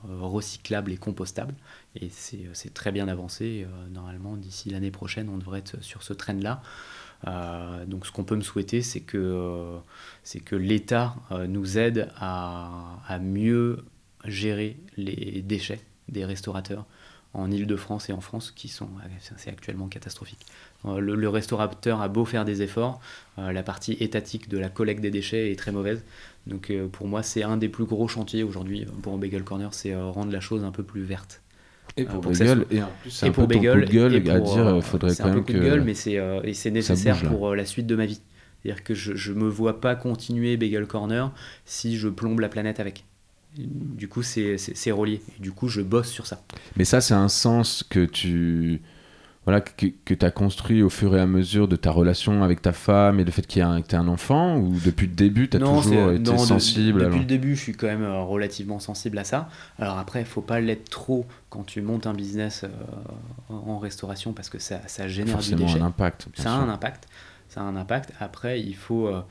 recyclables et compostables. Et c'est très bien avancé. normalement, d'ici l'année prochaine, on devrait être sur ce trend-là. Euh, donc ce qu'on peut me souhaiter, c'est que, euh, que l'État euh, nous aide à, à, mieux gérer les déchets des restaurateurs en Ile-de-France et en France qui sont actuellement catastrophique. Le, restaurateur a beau faire des efforts, la partie étatique de la collecte des déchets est très mauvaise. Donc pour moi, c'est un des plus gros chantiers aujourd'hui pour Bagel Corner, c'est rendre la chose un peu plus verte. Et pour, Bagel, et en plus, c'est un peu Bagel, gueule à dire, euh, faudrait quand même que. Gueule, mais c'est euh, c'est nécessaire pour euh, la suite de ma vie. C'est-à-dire que je ne me vois pas continuer Bagel Corner si je plombe la planète avec. Du coup, c'est relié. du coup, je bosse sur ça. Mais ça, c'est un sens que tu voilà, que, que tu as construit au fur et à mesure de ta relation avec ta femme et le fait qu'il y ait un, enfant Ou depuis le début, tu as toujours été sensible Depuis le début, je suis quand même euh, relativement sensible à ça. Alors après, il faut pas l'être trop quand tu montes un business euh, en restauration parce que ça, ça génère du déchet. un impact. Ça a un impact. Ça a un impact. Après, il faut. Euh,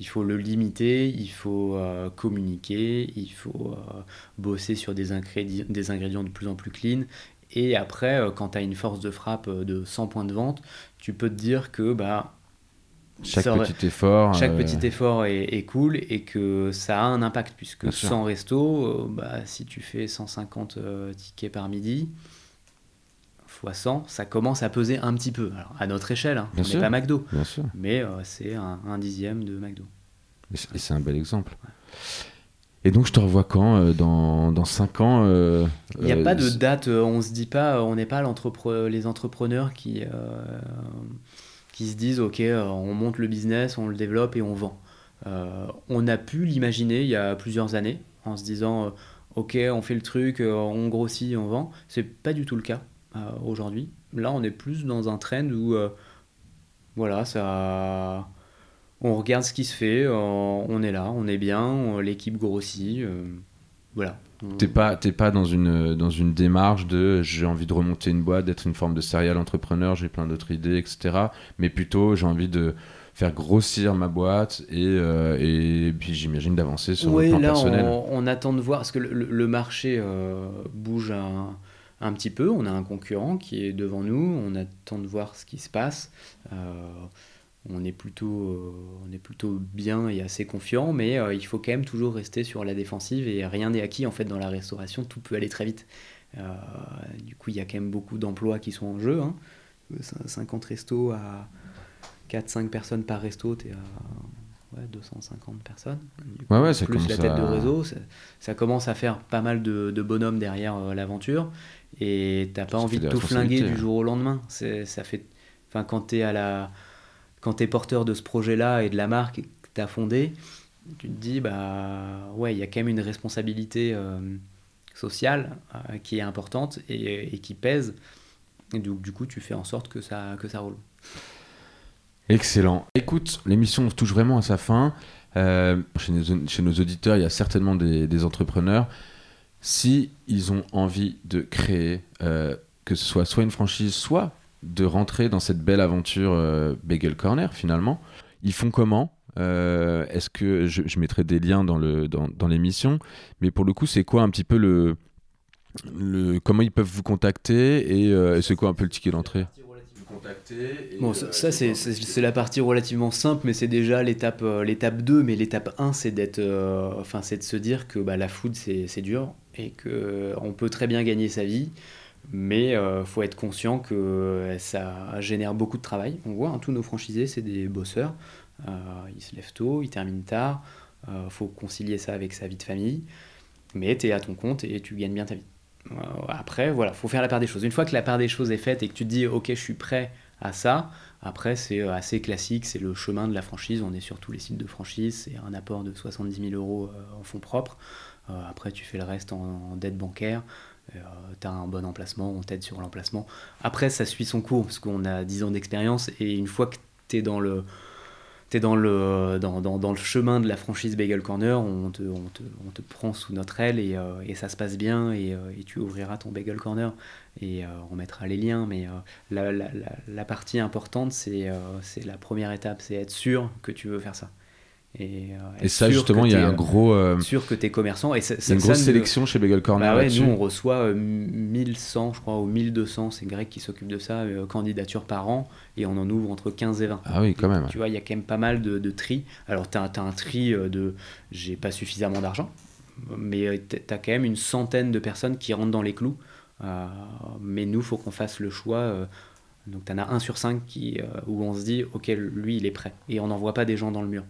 il faut le limiter, il faut communiquer, il faut bosser sur des, des ingrédients de plus en plus clean et après, euh, quand tu as une force de frappe euh, de 100 points de vente, tu peux te dire que bah, chaque petit effort, chaque euh, petit effort est, cool et que ça a un impact puisque sans resto, bah, si tu fais 150 tickets par midi, fois 100, ça commence à peser un petit peu. Alors, à notre échelle, hein, on n'est pas McDo, mais c'est un, dixième de McDo. Et c'est un bel exemple. Et donc, je te revois quand euh, dans, dans 5 ans euh, Il n'y a pas de euh, date, on se dit pas, on n'est pas les entrepreneurs qui, qui se disent Ok, on monte le business, on le développe et on vend. on a pu l'imaginer il y a plusieurs années en se disant Ok, on fait le truc, on grossit, on vend. C'est pas du tout le cas aujourd'hui. Là, on est plus dans un trend où voilà, ça on regarde ce qui se fait, on est là, on est bien, l'équipe grossit. Euh, voilà. T'es pas, pas dans, une, dans une démarche de j'ai envie de remonter une boîte, d'être une forme de serial entrepreneur, j'ai plein d'autres idées, etc. Mais plutôt j'ai envie de faire grossir ma boîte et, euh, et puis j'imagine d'avancer sur le plan là, personnel. On, on, attend de voir, parce que le, marché euh, bouge un, un, petit peu, on a un concurrent qui est devant nous, on attend de voir ce qui se passe on est plutôt, euh, on est plutôt bien et assez confiant, mais euh, il faut quand même toujours rester sur la défensive et rien n'est acquis en fait dans la restauration, tout peut aller très vite. Euh, du coup, il y a quand même beaucoup d'emplois qui sont en jeu. 50 hein. restos à 4-5 personnes par resto, tu es à 250 personnes. plus la tête de réseau, ça, commence à faire pas mal de, bonhommes derrière l'aventure et t'as pas envie de tout flinguer du jour au lendemain. Ça fait, enfin, quand tu es à la quand tu es porteur de ce projet-là et de la marque que tu as fondé, tu te dis, bah ouais, il y a quand même une responsabilité euh, sociale euh, qui est importante et, qui pèse. Et du, du, coup, tu fais en sorte que ça, que ça roule. Excellent. Écoute, l'émission touche vraiment à sa fin. Euh, chez, nos, chez, nos, auditeurs, il y a certainement des, des entrepreneurs. Si ils ont envie de créer, que ce soit soit une franchise, soit de rentrer dans cette belle aventure euh, Bagel Corner finalement. Ils font comment euh, Est-ce que je, mettrai des liens dans le dans, l'émission, mais pour le coup, c'est quoi un petit peu le, le comment ils peuvent vous contacter et, euh, c'est quoi un peu le ticket d'entrée? Bon, ça, c'est la partie relativement simple, mais c'est déjà l'étape l'étape 2. Mais l'étape 1, c'est d'être, enfin, c'est de se dire que bah, la food, c'est dur et qu'on peut très bien gagner sa vie Mais il faut être conscient que ça génère beaucoup de travail. On voit, hein, tous nos franchisés, c'est des bosseurs. ils se lèvent tôt, ils terminent tard. Il faut concilier ça avec sa vie de famille. Mais tu es à ton compte et tu gagnes bien ta vie. après, voilà, faut faire la part des choses. Une fois que la part des choses est faite et que tu te dis, ok, je suis prêt à ça, après, c'est euh, assez classique, c'est le chemin de la franchise. On est sur tous les sites de franchise, c'est un apport de 70 000 euros euh, en fonds propres. Euh, après, tu fais le reste en, dette bancaire. Tu as un bon emplacement, on t'aide sur l'emplacement. Après, ça suit son cours, parce qu'on a 10 ans d'expérience, et une fois que tu es dans le, es dans le, dans, dans, le chemin de la franchise Bagel Corner, on te, on te, on te prend sous notre aile et, euh, et ça se passe bien et, euh, et, tu ouvriras ton Bagel Corner et euh, on mettra les liens. Mais la, la, la, la, partie importante, c'est la première étape, c'est être sûr que tu veux faire ça. Et, euh, ça, justement, il y a un gros. Euh, sûr que tu es commerçant. Et c'est une grosse sélection chez Bagel Corner. Bah ouais, nous, on reçoit 1100, euh, je crois, ou 1200, c'est Greg qui s'occupe de ça, candidatures par an, et on en ouvre entre 15 et 20. Ah oui, quand même. Tu vois, il y a quand même pas mal de, de tri. Alors, tu as, un tri de j'ai pas suffisamment d'argent, mais tu as quand même une centaine de personnes qui rentrent dans les clous. mais nous, il faut qu'on fasse le choix. donc, tu en as un sur cinq qui, où on se dit, OK, lui, il est prêt. Et on n'envoie pas des gens dans le mur.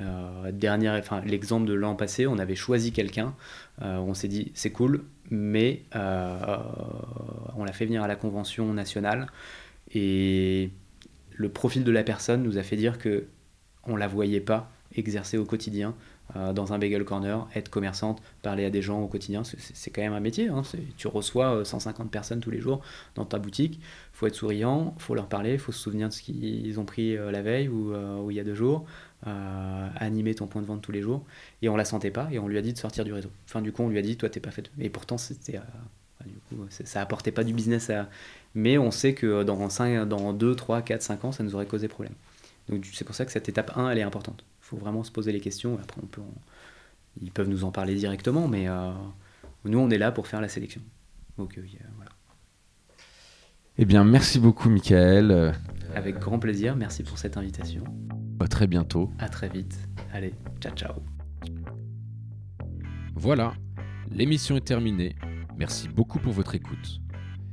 Euh, dernière, enfin, l'exemple de l'an passé, on avait choisi quelqu'un, euh, on s'est dit c'est cool, mais euh, on l'a fait venir à la convention nationale et le profil de la personne nous a fait dire que on la voyait pas exercer au quotidien dans un bagel corner, être commerçante, parler à des gens au quotidien, c'est quand même un métier. Hein. Tu reçois 150 personnes tous les jours dans ta boutique, faut être souriant, faut leur parler, faut se souvenir de ce qu'ils ont pris la veille ou, ou, il y a deux jours animer ton point de vente tous les jours. Et on la sentait pas et on lui a dit de sortir du réseau. Enfin, du coup, on lui a dit, toi, t'es pas fait. Et pourtant, c'était, euh, du coup, ça apportait pas du business à. Mais on sait que dans, 5, dans 2, 3, 4, 5 ans, ça nous aurait causé problème. Donc, c'est pour ça que cette étape 1, elle est importante. Il faut vraiment se poser les questions. Après, on peut ils peuvent nous en parler directement, mais euh, nous, on est là pour faire la sélection. Donc, euh, voilà. Eh bien, merci beaucoup, Michael. Avec grand plaisir. Merci pour cette invitation. À très bientôt. À très vite. Allez, ciao ciao. Voilà, l'émission est terminée. Merci beaucoup pour votre écoute.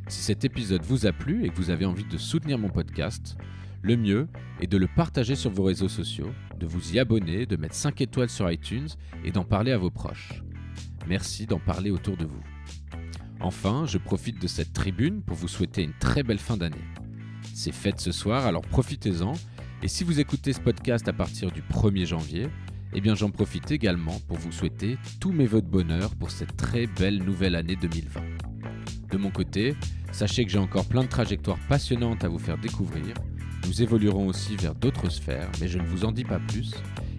Si cet épisode vous a plu et que vous avez envie de soutenir mon podcast, le mieux est de le partager sur vos réseaux sociaux, de vous y abonner, de mettre 5 étoiles sur iTunes et d'en parler à vos proches. Merci d'en parler autour de vous. Enfin, je profite de cette tribune pour vous souhaiter une très belle fin d'année. C'est fête ce soir, alors profitez-en et si vous écoutez ce podcast à partir du 1er janvier, eh bien j'en profite également pour vous souhaiter tous mes voeux de bonheur pour cette très belle nouvelle année 2020. De mon côté, sachez que j'ai encore plein de trajectoires passionnantes à vous faire découvrir. Nous évoluerons aussi vers d'autres sphères, mais je ne vous en dis pas plus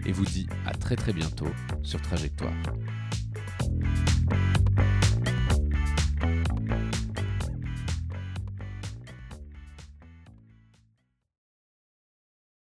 et vous dis à très très bientôt sur Trajectoire.